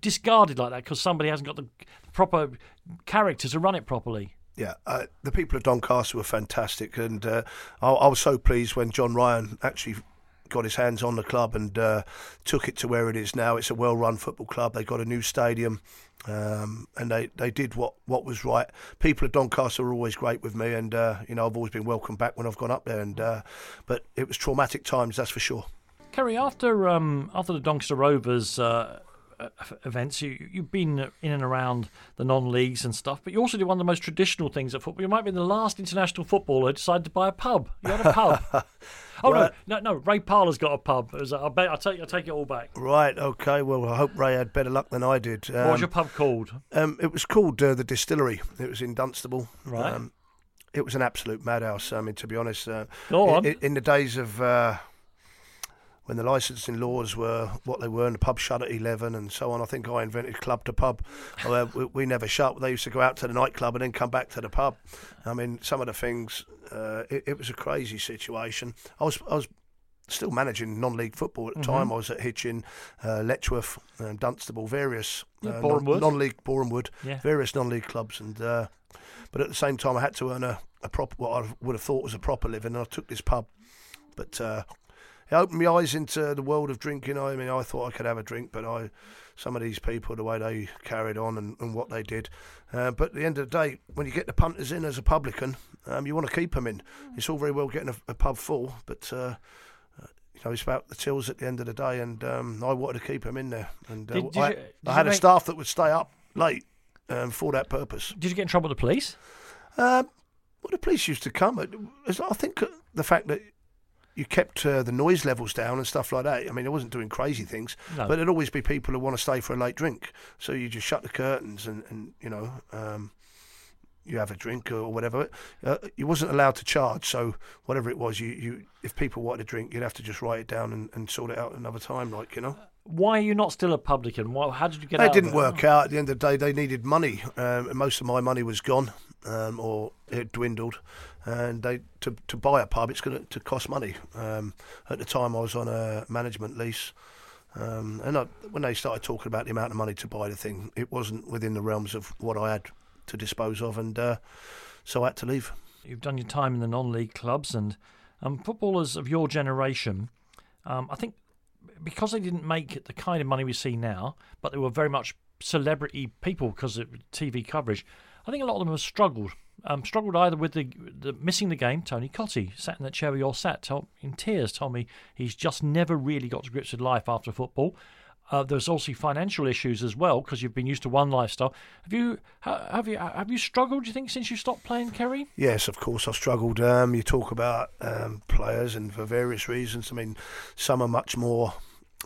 discarded like that because somebody hasn't got the proper character to run it properly. Yeah, uh, the people of Doncaster were fantastic, and uh, I, I, was so pleased when John Ryan actually got his hands on the club and uh, took it to where it is now. It's a well-run football club. They got a new stadium. Um, and they, they did what, what was right. People at Doncaster are always great with me, and uh, you know I've always been welcome back when I've gone up there. And uh, but it was traumatic times, that's for sure. Kerry, after um, after the Doncaster Rovers uh, events, you you've been in and around the non-leagues and stuff, but you also do one of the most traditional things at football. You might be the last international footballer who decided to buy a pub. You had a pub. Oh right. no, no, no! Ray Parlour's got a pub. I bet I take I take it all back. Right. Okay. Well, I hope Ray had better luck than I did. Um, what was your um, pub called? Um, it was called uh, the Distillery. It was in Dunstable. Right. Um, it was an absolute madhouse. I mean, to be honest, uh, Go on. In, in the days of uh, when the licensing laws were what they were and the pub shut at 11 and so on. I think I invented club to pub. Uh, we, we, never shut. They used to go out to the nightclub and then come back to the pub. I mean, some of the things, uh, it, it, was a crazy situation. I was, I was still managing non-league football at the mm-hmm. time. I was at Hitchin, uh, Letchworth, um, Dunstable, various yeah, uh, non- non-league, Borehamwood, yeah. various non-league clubs. and uh, But at the same time, I had to earn a, a proper, what I would have thought was a proper living, and I took this pub. But uh, it opened my eyes into the world of drinking. I mean, I thought I could have a drink, but I, some of these people, the way they carried on and, and what they did. Uh, but at the end of the day, when you get the punters in as a publican, um, you want to keep them in. It's all very well getting a, a pub full, but uh, uh, you know, it's about the tills at the end of the day, and um, I wanted to keep them in there. And uh, did, did I, you, I, had a staff that would stay up late um, for that purpose. Did you get in trouble with the police? Uh, well, the police used to come. I think the fact that you kept uh, the noise levels down and stuff like that. I mean, I wasn't doing crazy things, no. but there'd always be people who want to stay for a late drink. So you just shut the curtains and, and you know, um, you have a drink or whatever. Uh, you wasn't allowed to charge, so whatever it was, you, you if people wanted a drink, you'd have to just write it down and, and sort it out another time, like you know. Why are you not still a publican? Why, how did you get? It didn't work out. At the end of the day, they needed money, um, and most of my money was gone, um, or it dwindled and they to to buy a pub, it's going to cost money. Um, at the time, I was on a management lease, um, and I, when they started talking about the amount of money to buy the thing, it wasn't within the realms of what I had to dispose of, and uh, so I had to leave. You've done your time in the non-league clubs, and um, footballers of your generation, um, I think, because they didn't make the kind of money we see now, but they were very much celebrity people because of TV coverage. I think a lot of them have struggled um, struggled either with the, the, missing the game. Tony Cottee sat in that chair where you're sat, told, in tears, told me he's just never really got to grips with life after football. Uh, there's also financial issues as well because you've been used to one lifestyle. Have you have you have you struggled? Do you think since you stopped playing, Kerry? Yes, of course I've struggled. Um, you talk about um, players, and for various reasons. I mean, some are much more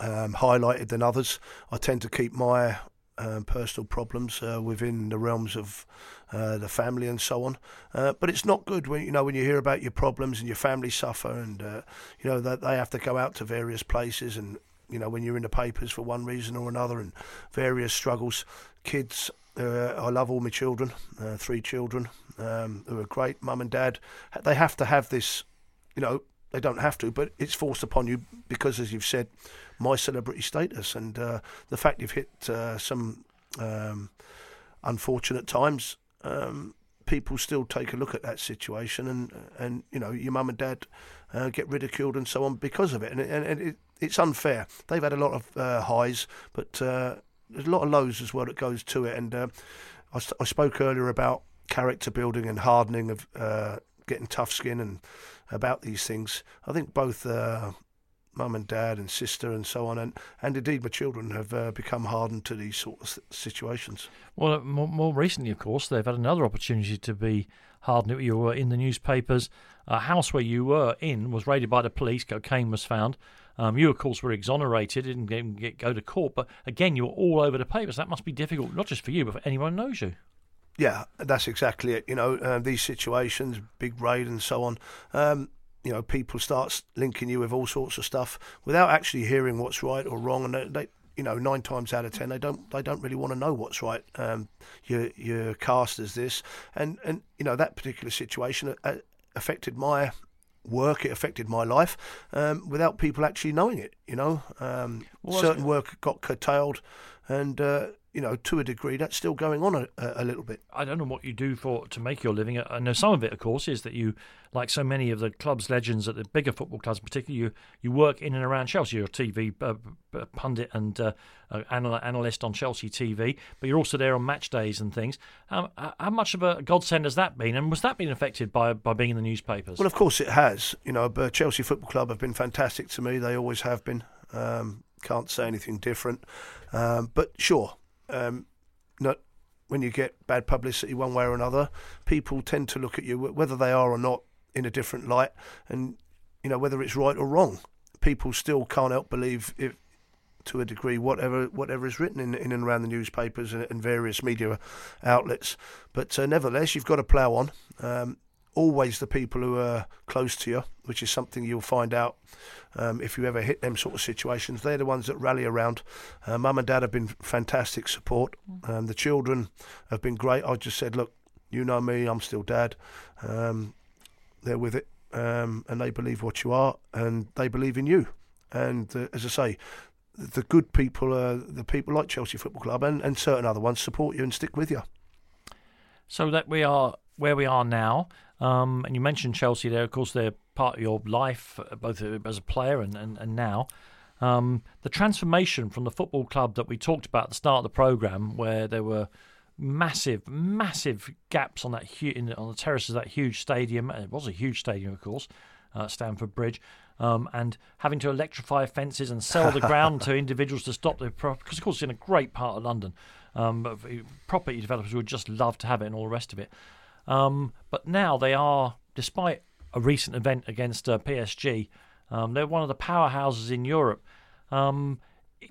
um, highlighted than others. I tend to keep my um, personal problems uh, within the realms of uh, the family and so on. Uh, but it's not good when you know when you hear about your problems and your family suffer, and uh, you know that they have to go out to various places, and you know when you're in the papers for one reason or another, and various struggles. Kids, uh, I love all my children, uh, three children um, who are great. Mum and dad, they have to have this, you know. They don't have to, but it's forced upon you because, as you've said, my celebrity status and the fact you've hit some um, unfortunate times, um, people still take a look at that situation, and and you know your mum and dad uh, get ridiculed and so on because of it, and, and, and it, it's unfair. They've had a lot of uh, highs, but uh, there's a lot of lows as well that goes to it. And uh, I, I, spoke earlier about character building and hardening of uh, getting tough skin and about these things. I think both uh, mum and dad and sister and so on, and, and indeed my children have uh, become hardened to these sort of situations. Well, more, more, recently, of course, they've had another opportunity to be hardened. You were in the newspapers. A house where you were in was raided by the police. Cocaine was found. Um, you, of course, were exonerated, and didn't get, get, go to court, but again, you were all over the papers. That must be difficult, not just for you, but for anyone who knows you. Yeah, that's exactly it. You know, uh, these situations, big raid and so on. Um, you know, people start linking you with all sorts of stuff without actually hearing what's right or wrong, and they, they you know, nine times out of ten, they don't they don't really want to know what's right. Um, you're, you're cast as this, and and you know that particular situation uh, affected my work, it affected my life um, without people actually knowing it. You know, um, well, certain work got curtailed, and uh, you know, to a degree, that's still going on a, a, little bit. I don't know what you do for to make your living. I know some of it, of course, is that you, like so many of the club's legends at the bigger football clubs, particularly you, you work in and around Chelsea. You're a TV uh, pundit and uh, analyst on Chelsea TV, but you're also there on match days and things. Um, how much of a godsend has that been, and was that being affected by by being in the newspapers? Well, of course it has. You know, Chelsea Football Club have been fantastic to me. They always have been. Um, can't say anything different. Um, but sure, um, not when you get bad publicity one way or another, people tend to look at you whether they are or not in a different light, and you know whether it's right or wrong. People still can't help believe if to a degree whatever whatever is written in, in and around the newspapers and, and various media outlets. But uh, nevertheless, you've got to plough on. Um, always the people who are close to you, which is something you'll find out um, if you ever hit them sort of situations. They're the ones that rally around. Uh, Mum and Dad have been fantastic support. Um, the children have been great. I just said, look, you know me, I'm still Dad. Um, they're with it, um, and they believe what you are, and they believe in you. And uh, as I say, the good people, uh, the people like Chelsea Football Club and, and certain other ones support you and stick with you. So that we are where we are now. Um, and you mentioned Chelsea there. Of course, they're part of your life, uh, both as a player and, and, and now. Um, the transformation from the football club that we talked about at the start of the programme, where there were massive, massive gaps on that hu- in, on the terraces of that huge stadium. It was a huge stadium, of course, uh, Stamford Bridge, um, and having to electrify fences and sell the ground to individuals to stop the because, of course, it's in a great part of London. Um, property developers would just love to have it and all the rest of it. Um, but now they are, despite a recent event against uh, PSG, um, they're one of the powerhouses in Europe. Um,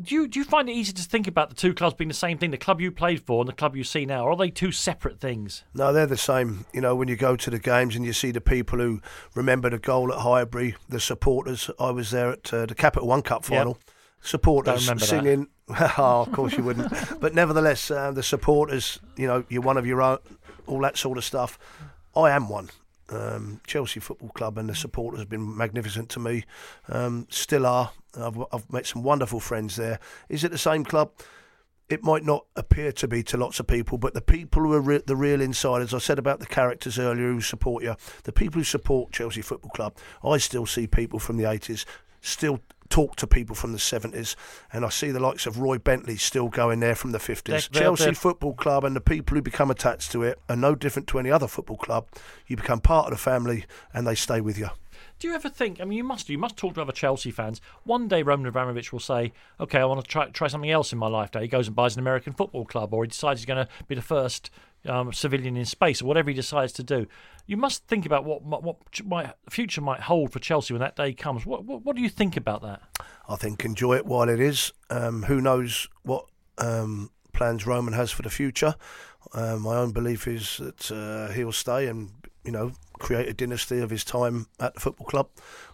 do you do you find it easy to think about the two clubs being the same thing, the club you played for and the club you see now? Or are they two separate things? No, they're the same. You know, when you go to the games and you see the people who remember the goal at Highbury, the supporters. I was there at uh, the Capital One Cup final. Yep. Supporters singing. oh, of course you wouldn't. but nevertheless, uh, the supporters. You know, you're one of your own all that sort of stuff. I am one. Um, Chelsea Football Club and the supporters have been magnificent to me. Um, still are. I've, I've, met some wonderful friends there. Is it the same club? It might not appear to be to lots of people, but the people who are re- the real insiders, I said about the characters earlier who support you, the people who support Chelsea Football Club, I still see people from the 80s still talk to people from the 70s, and I see the likes of Roy Bentley still going there from the 50s. They're, Chelsea they're, Football Club and the people who become attached to it are no different to any other football club. You become part of the family, and they stay with you. Do you ever think? I mean, you must. You must talk to other Chelsea fans. One day, Roman Abramovich will say, "Okay, I want to try try something else in my life." Day he goes and buys an American football club, or he decides he's going to be the first um, civilian in space, or whatever he decides to do. You must think about what what my future might hold for Chelsea when that day comes. What what, what do you think about that? I think enjoy it while it is. Um, who knows what um, plans Roman has for the future? Uh, my own belief is that uh, he'll stay and you know create a dynasty of his time at the football club.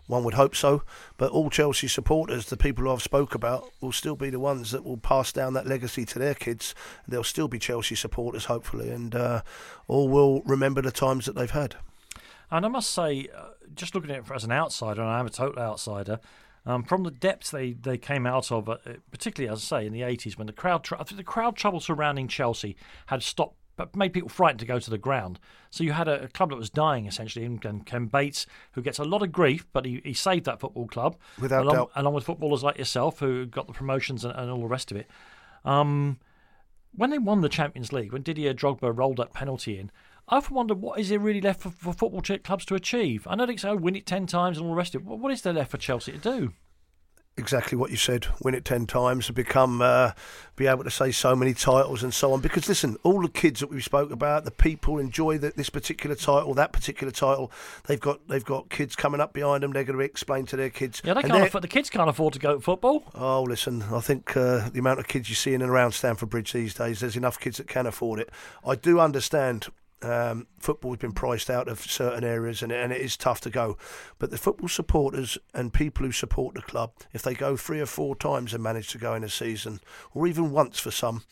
One would hope so, but all Chelsea supporters, the people I've spoke about, will still be the ones that will pass down that legacy to their kids. They'll still be Chelsea supporters, hopefully, and uh, all will remember the times that they've had. And I must say, uh, just looking at it as an outsider, and I am a total outsider, Um, from the depths they, they came out of, uh, particularly as I say in the 80s, when the crowd tr- the crowd trouble surrounding Chelsea had stopped but made people frightened to go to the ground. So you had a, a club that was dying essentially, and Ken Bates, who gets a lot of grief, but he, he saved that football club Without along, doubt. along with footballers like yourself who got the promotions and, and all the rest of it. Um, when they won the Champions League, when Didier Drogba rolled that penalty in, I often wonder what is there really left for, for football clubs to achieve. I know they say oh, win it ten times and all the rest of it. What, what is there left for Chelsea to do? Exactly what you said. Win it ten times, and become, uh, be able to say so many titles and so on. Because listen, all the kids that we spoke about, the people enjoy the, this particular title, that particular title. They've got they've got kids coming up behind them. They're going to explain to their kids. Yeah, they And can't afford, the kids can't afford to go to football. Oh, listen, I think uh, the amount of kids you see in and around Stamford Bridge these days, there's enough kids that can afford it. I do understand um, football has been priced out of certain areas and, and it is tough to go. But the football supporters and people who support the club, if they go three or four times and manage to go in a season, or even once for some,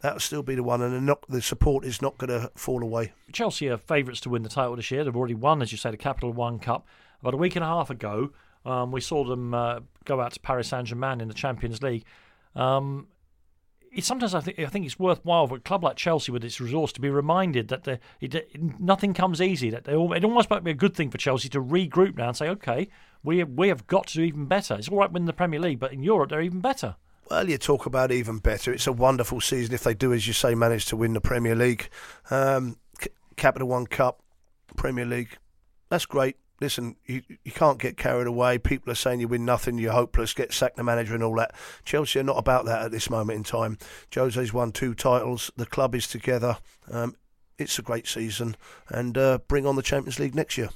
that'll still be the one, and not, the support is not going to fall away. Chelsea are favourites to win the title this year. They've already won, as you say, the Capital One Cup. About a week and a half ago, um, we saw them uh, go out to Paris Saint Germain in the Champions League. Um, sometimes I think I think it's worthwhile for a club like Chelsea with its resource to be reminded that the, it, nothing comes easy. That they all, it almost might be a good thing for Chelsea to regroup now and say, okay, we we have got to do even better. It's all right winning the Premier League, but in Europe they're even better. Well, you talk about even better. It's a wonderful season if they do, as you say, manage to win the Premier League, um, C- Capital One Cup, Premier League. That's great. Listen, you, you can't get carried away. People are saying you win nothing, you're hopeless, get sacked the manager and all that. Chelsea are not about that at this moment in time. Jose's won two titles. The club is together. Um, it's a great season, and uh, bring on the Champions League next year.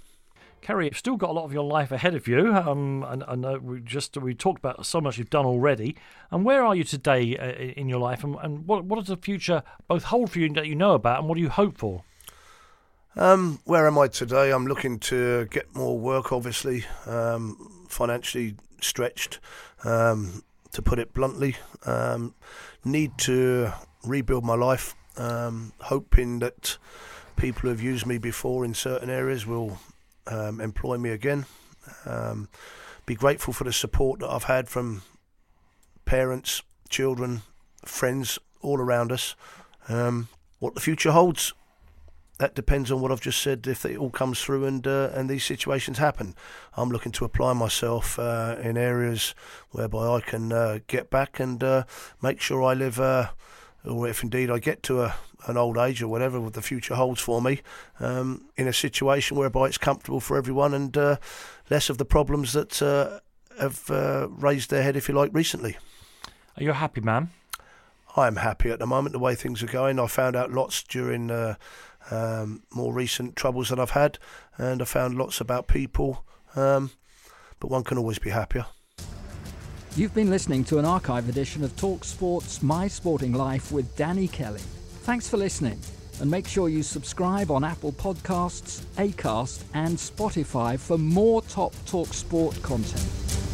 Kerry, you've still got a lot of your life ahead of you. Um, and, and uh, we just we talked about so much you've done already. And where are you today uh, in your life? And, and what what does the future both hold for you that you know about, and what do you hope for? Um, where am I today? I'm looking to get more work, obviously, um, financially stretched, um, to put it bluntly. Um, need to rebuild my life, um, hoping that people who have used me before in certain areas will um, employ me again. Be grateful for the support that I've had from parents, children, friends all around us. What the future holds, that depends on what I've just said. If it all comes through and uh, and these situations happen, I'm looking to apply myself uh, in areas whereby I can uh, get back and uh, make sure I live, uh, or if indeed I get to a an old age or whatever what the future holds for me, um, in a situation whereby it's comfortable for everyone and uh, less of the problems that uh, have uh, raised their head, if you like, recently. Are you a happy man? I'm happy at the moment the way things are going. I found out lots during uh, um, more recent troubles that I've had, and I found lots about people. Um, but one can always be happier. You've been listening to an archive edition of Talk Sports My Sporting Life with Danny Kelly. Thanks for listening, and make sure you subscribe on Apple Podcasts, Acast, and Spotify for more top Talk Sport content.